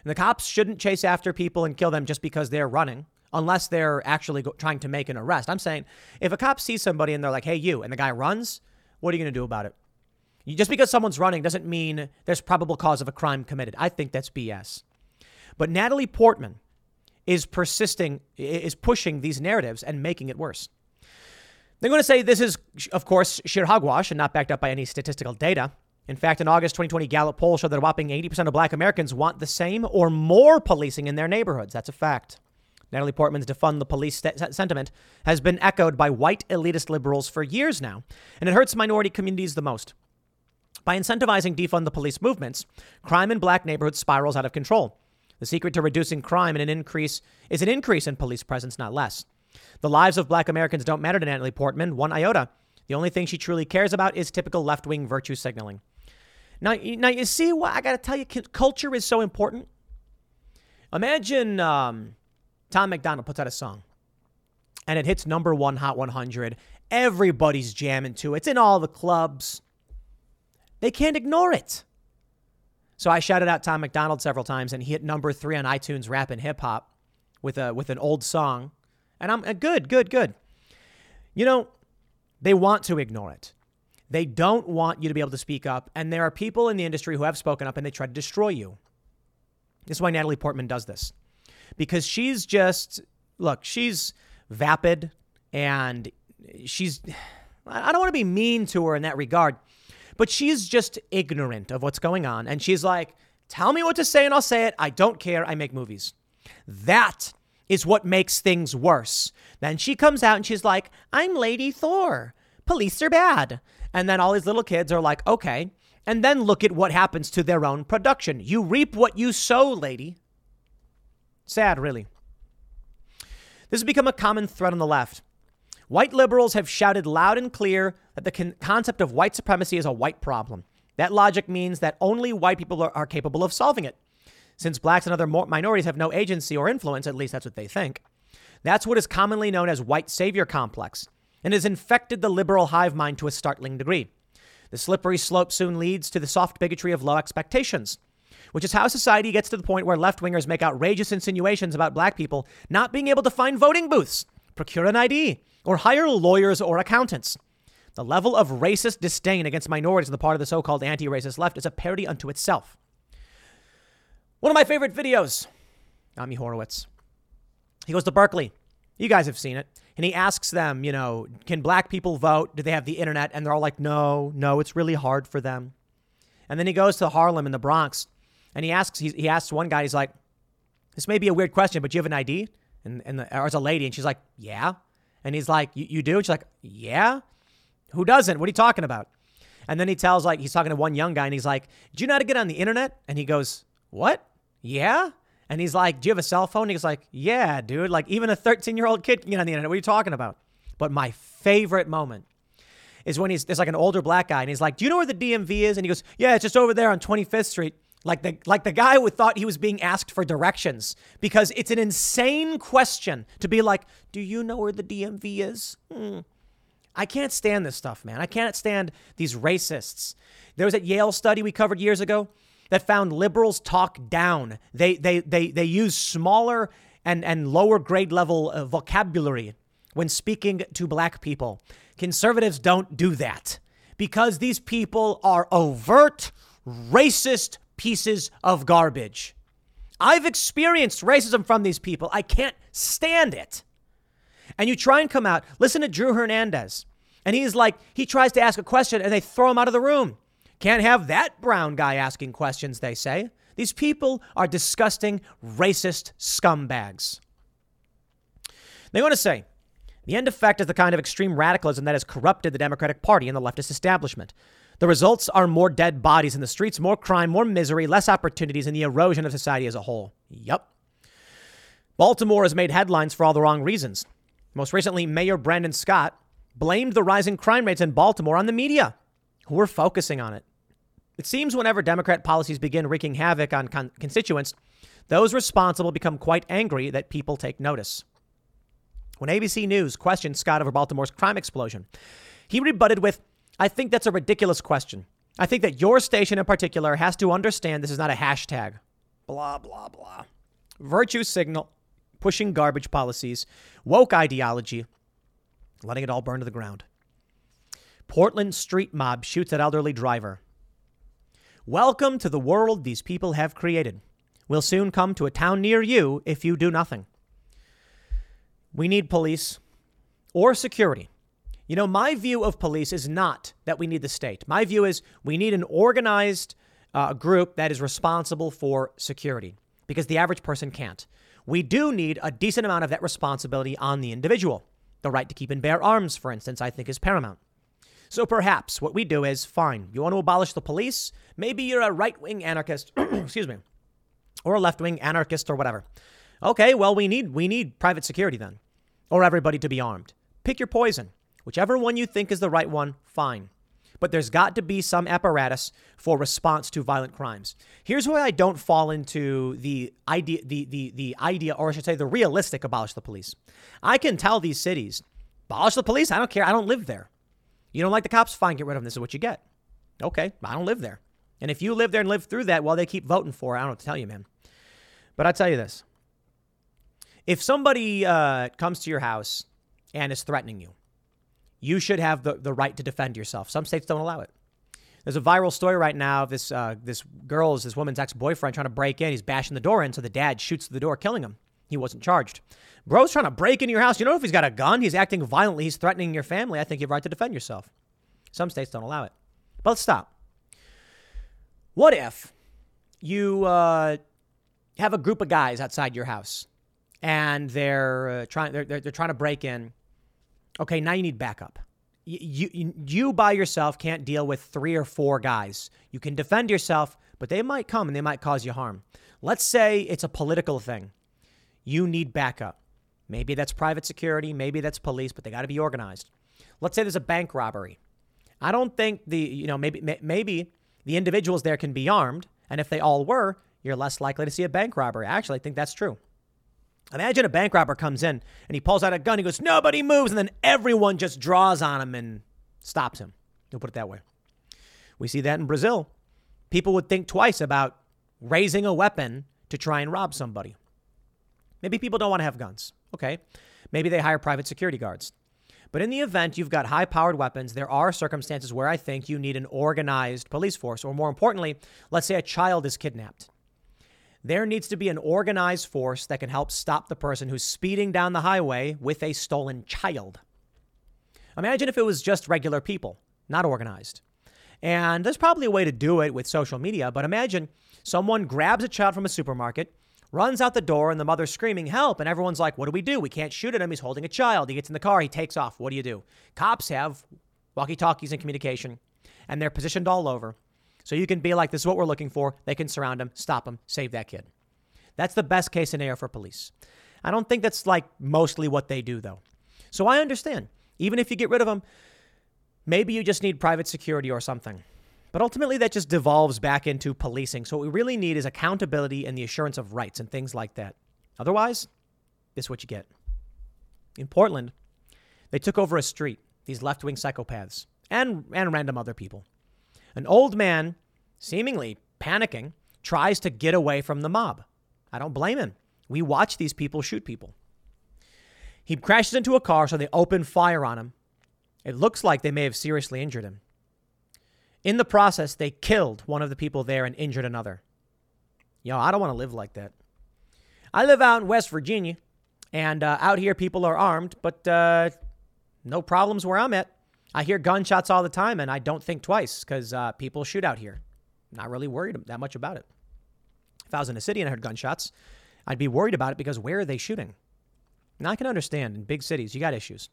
And the cops shouldn't chase after people and kill them just because they're running, unless they're actually go- trying to make an arrest. I'm saying if a cop sees somebody and they're like, hey, you, and the guy runs, what are you going to do about it? Just because someone's running doesn't mean there's probable cause of a crime committed. I think that's BS. But Natalie Portman is persisting, is pushing these narratives and making it worse. They're going to say this is, of course, sheer hogwash and not backed up by any statistical data. In fact, an August 2020 Gallup poll showed that a whopping 80% of black Americans want the same or more policing in their neighborhoods. That's a fact. Natalie Portman's defund the police st- sentiment has been echoed by white elitist liberals for years now, and it hurts minority communities the most. By incentivizing defund the police movements, crime in black neighborhoods spirals out of control. The secret to reducing crime and an increase is an increase in police presence, not less. The lives of black Americans don't matter to Natalie Portman one iota. The only thing she truly cares about is typical left wing virtue signaling. Now, now you see what I got to tell you, culture is so important. Imagine um, Tom MacDonald puts out a song and it hits number one Hot 100. Everybody's jamming to it. It's in all the clubs. They can't ignore it. So I shouted out Tom MacDonald several times and he hit number three on iTunes rap and hip hop with a with an old song and I'm uh, good, good, good. You know, they want to ignore it. They don't want you to be able to speak up. And there are people in the industry who have spoken up and they try to destroy you. This is why Natalie Portman does this. Because she's just, look, she's vapid and she's, I don't want to be mean to her in that regard, but she's just ignorant of what's going on. And she's like, tell me what to say and I'll say it. I don't care. I make movies. That is what makes things worse. Then she comes out and she's like, I'm Lady Thor. Police are bad. And then all these little kids are like, okay. And then look at what happens to their own production. You reap what you sow, lady. Sad, really. This has become a common thread on the left. White liberals have shouted loud and clear that the con- concept of white supremacy is a white problem. That logic means that only white people are, are capable of solving it. Since blacks and other minorities have no agency or influence, at least that's what they think. That's what is commonly known as white savior complex and has infected the liberal hive mind to a startling degree. The slippery slope soon leads to the soft bigotry of low expectations, which is how society gets to the point where left wingers make outrageous insinuations about black people not being able to find voting booths, procure an ID, or hire lawyers or accountants. The level of racist disdain against minorities on the part of the so called anti racist left is a parody unto itself. One of my favorite videos, Ami Horowitz. He goes to Berkeley. You guys have seen it. And he asks them, you know, can black people vote? Do they have the internet? And they're all like, no, no, it's really hard for them. And then he goes to Harlem in the Bronx and he asks, he, he asks one guy, he's like, this may be a weird question, but you have an ID? And, and the, or a lady, and she's like, yeah. And he's like, you do? And she's like, yeah. Who doesn't? What are you talking about? And then he tells, like, he's talking to one young guy, and he's like, do you know how to get on the internet? And he goes, what? Yeah. And he's like, Do you have a cell phone? He's like, Yeah, dude. Like, even a 13 year old kid can get on the internet. What are you talking about? But my favorite moment is when he's there's like an older black guy and he's like, Do you know where the DMV is? And he goes, Yeah, it's just over there on 25th Street. Like the like the guy who thought he was being asked for directions because it's an insane question to be like, Do you know where the DMV is? Hmm. I can't stand this stuff, man. I can't stand these racists. There was that Yale study we covered years ago that found liberals talk down. They, they, they, they use smaller and, and lower grade level uh, vocabulary when speaking to black people. Conservatives don't do that because these people are overt, racist pieces of garbage. I've experienced racism from these people. I can't stand it. And you try and come out, listen to Drew Hernandez. And he's like, he tries to ask a question and they throw him out of the room. Can't have that brown guy asking questions, they say. These people are disgusting, racist scumbags. They want to say the end effect is the kind of extreme radicalism that has corrupted the Democratic Party and the leftist establishment. The results are more dead bodies in the streets, more crime, more misery, less opportunities, and the erosion of society as a whole. Yup. Baltimore has made headlines for all the wrong reasons. Most recently, Mayor Brandon Scott blamed the rising crime rates in Baltimore on the media who are focusing on it. It seems whenever Democrat policies begin wreaking havoc on con- constituents, those responsible become quite angry that people take notice. When ABC News questioned Scott over Baltimore's crime explosion, he rebutted with, I think that's a ridiculous question. I think that your station in particular has to understand this is not a hashtag. Blah, blah, blah. Virtue signal, pushing garbage policies, woke ideology, letting it all burn to the ground. Portland street mob shoots at elderly driver. Welcome to the world these people have created. We'll soon come to a town near you if you do nothing. We need police or security. You know, my view of police is not that we need the state. My view is we need an organized uh, group that is responsible for security because the average person can't. We do need a decent amount of that responsibility on the individual. The right to keep and bear arms, for instance, I think is paramount. So perhaps what we do is fine, you want to abolish the police? Maybe you're a right wing anarchist, excuse me, or a left wing anarchist or whatever. Okay, well, we need, we need private security then, or everybody to be armed. Pick your poison. Whichever one you think is the right one, fine. But there's got to be some apparatus for response to violent crimes. Here's why I don't fall into the idea, the, the, the idea, or I should say, the realistic abolish the police. I can tell these cities, abolish the police. I don't care. I don't live there. You don't like the cops? Fine, get rid of them. This is what you get. Okay, I don't live there. And if you live there and live through that, well, they keep voting for it. I don't know what to tell you, man. But I'll tell you this. If somebody uh, comes to your house and is threatening you, you should have the, the right to defend yourself. Some states don't allow it. There's a viral story right now of this uh, this girl's this woman's ex boyfriend trying to break in. He's bashing the door in, so the dad shoots the door, killing him. He wasn't charged. Bro's trying to break into your house. You know if he's got a gun, he's acting violently, he's threatening your family. I think you have a right to defend yourself. Some states don't allow it. But let's stop. What if you uh, have a group of guys outside your house and they're uh, trying they're, they're, they're trying to break in? Okay, now you need backup. You, you, you by yourself can't deal with three or four guys. You can defend yourself, but they might come and they might cause you harm. Let's say it's a political thing. You need backup. Maybe that's private security, maybe that's police, but they got to be organized. Let's say there's a bank robbery. I don't think the, you know, maybe maybe the individuals there can be armed, and if they all were, you're less likely to see a bank robbery. Actually, I think that's true. Imagine a bank robber comes in and he pulls out a gun. He goes, "Nobody moves," and then everyone just draws on him and stops him. We'll put it that way. We see that in Brazil. People would think twice about raising a weapon to try and rob somebody. Maybe people don't want to have guns. Okay. Maybe they hire private security guards. But in the event you've got high powered weapons, there are circumstances where I think you need an organized police force. Or more importantly, let's say a child is kidnapped. There needs to be an organized force that can help stop the person who's speeding down the highway with a stolen child. Imagine if it was just regular people, not organized. And there's probably a way to do it with social media, but imagine someone grabs a child from a supermarket, runs out the door, and the mother's screaming, Help! And everyone's like, What do we do? We can't shoot at him. He's holding a child. He gets in the car, he takes off. What do you do? Cops have walkie talkies and communication, and they're positioned all over. So you can be like, This is what we're looking for. They can surround him, stop him, save that kid. That's the best case scenario for police. I don't think that's like mostly what they do, though. So I understand. Even if you get rid of them, maybe you just need private security or something. But ultimately, that just devolves back into policing. So, what we really need is accountability and the assurance of rights and things like that. Otherwise, this is what you get. In Portland, they took over a street, these left wing psychopaths, and, and random other people. An old man, seemingly panicking, tries to get away from the mob. I don't blame him. We watch these people shoot people. He crashes into a car, so they open fire on him. It looks like they may have seriously injured him. In the process, they killed one of the people there and injured another. Yo, I don't want to live like that. I live out in West Virginia, and uh, out here people are armed, but uh, no problems where I'm at. I hear gunshots all the time, and I don't think twice because uh, people shoot out here. Not really worried that much about it. If I was in a city and I heard gunshots, I'd be worried about it because where are they shooting? Now I can understand in big cities you got issues.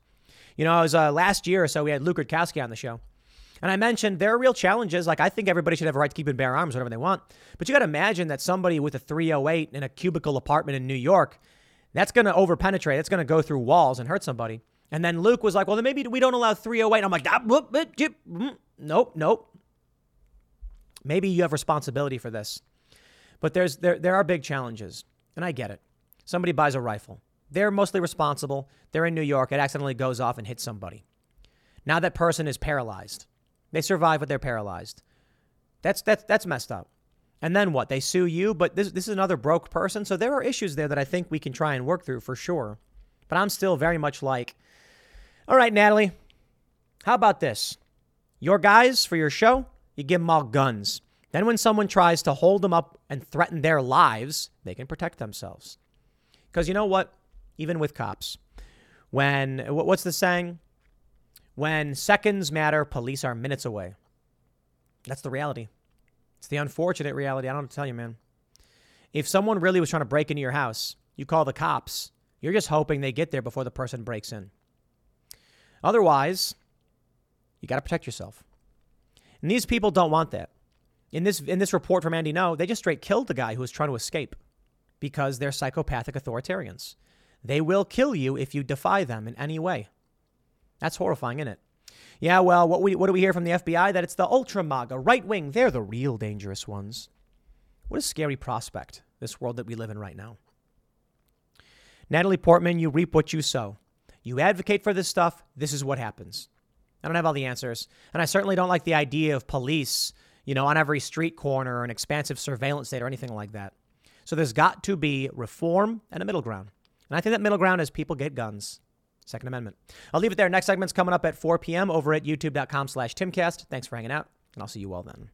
You know, it was uh, last year or so we had Luke Rudkowski on the show, and I mentioned there are real challenges. Like, I think everybody should have a right to keep and bear arms, whatever they want. But you got to imagine that somebody with a 308 in a cubicle apartment in New York, that's going to overpenetrate. It's going to go through walls and hurt somebody. And then Luke was like, well, then maybe we don't allow 308. I'm like, ah, whoop, whoop, mm, nope, nope. Maybe you have responsibility for this. But there's there, there are big challenges. And I get it. Somebody buys a rifle. They're mostly responsible. They're in New York. It accidentally goes off and hits somebody. Now that person is paralyzed. They survive, but they're paralyzed. That's that's that's messed up. And then what? They sue you, but this this is another broke person. So there are issues there that I think we can try and work through for sure. But I'm still very much like, all right, Natalie, how about this? Your guys for your show, you give them all guns. Then when someone tries to hold them up and threaten their lives, they can protect themselves. Because you know what? Even with cops, when what's the saying? When seconds matter, police are minutes away. That's the reality. It's the unfortunate reality. I don't tell you, man. If someone really was trying to break into your house, you call the cops. You're just hoping they get there before the person breaks in. Otherwise, you got to protect yourself. And these people don't want that. In this in this report from Andy Ngo, they just straight killed the guy who was trying to escape because they're psychopathic authoritarians. They will kill you if you defy them in any way. That's horrifying, isn't it? Yeah, well, what, we, what do we hear from the FBI? That it's the ultra MAGA, right wing. They're the real dangerous ones. What a scary prospect, this world that we live in right now. Natalie Portman, you reap what you sow. You advocate for this stuff, this is what happens. I don't have all the answers. And I certainly don't like the idea of police, you know, on every street corner or an expansive surveillance state or anything like that. So there's got to be reform and a middle ground. And I think that middle ground is people get guns. Second Amendment. I'll leave it there. Next segment's coming up at 4 p.m. over at youtube.com slash timcast. Thanks for hanging out, and I'll see you all then.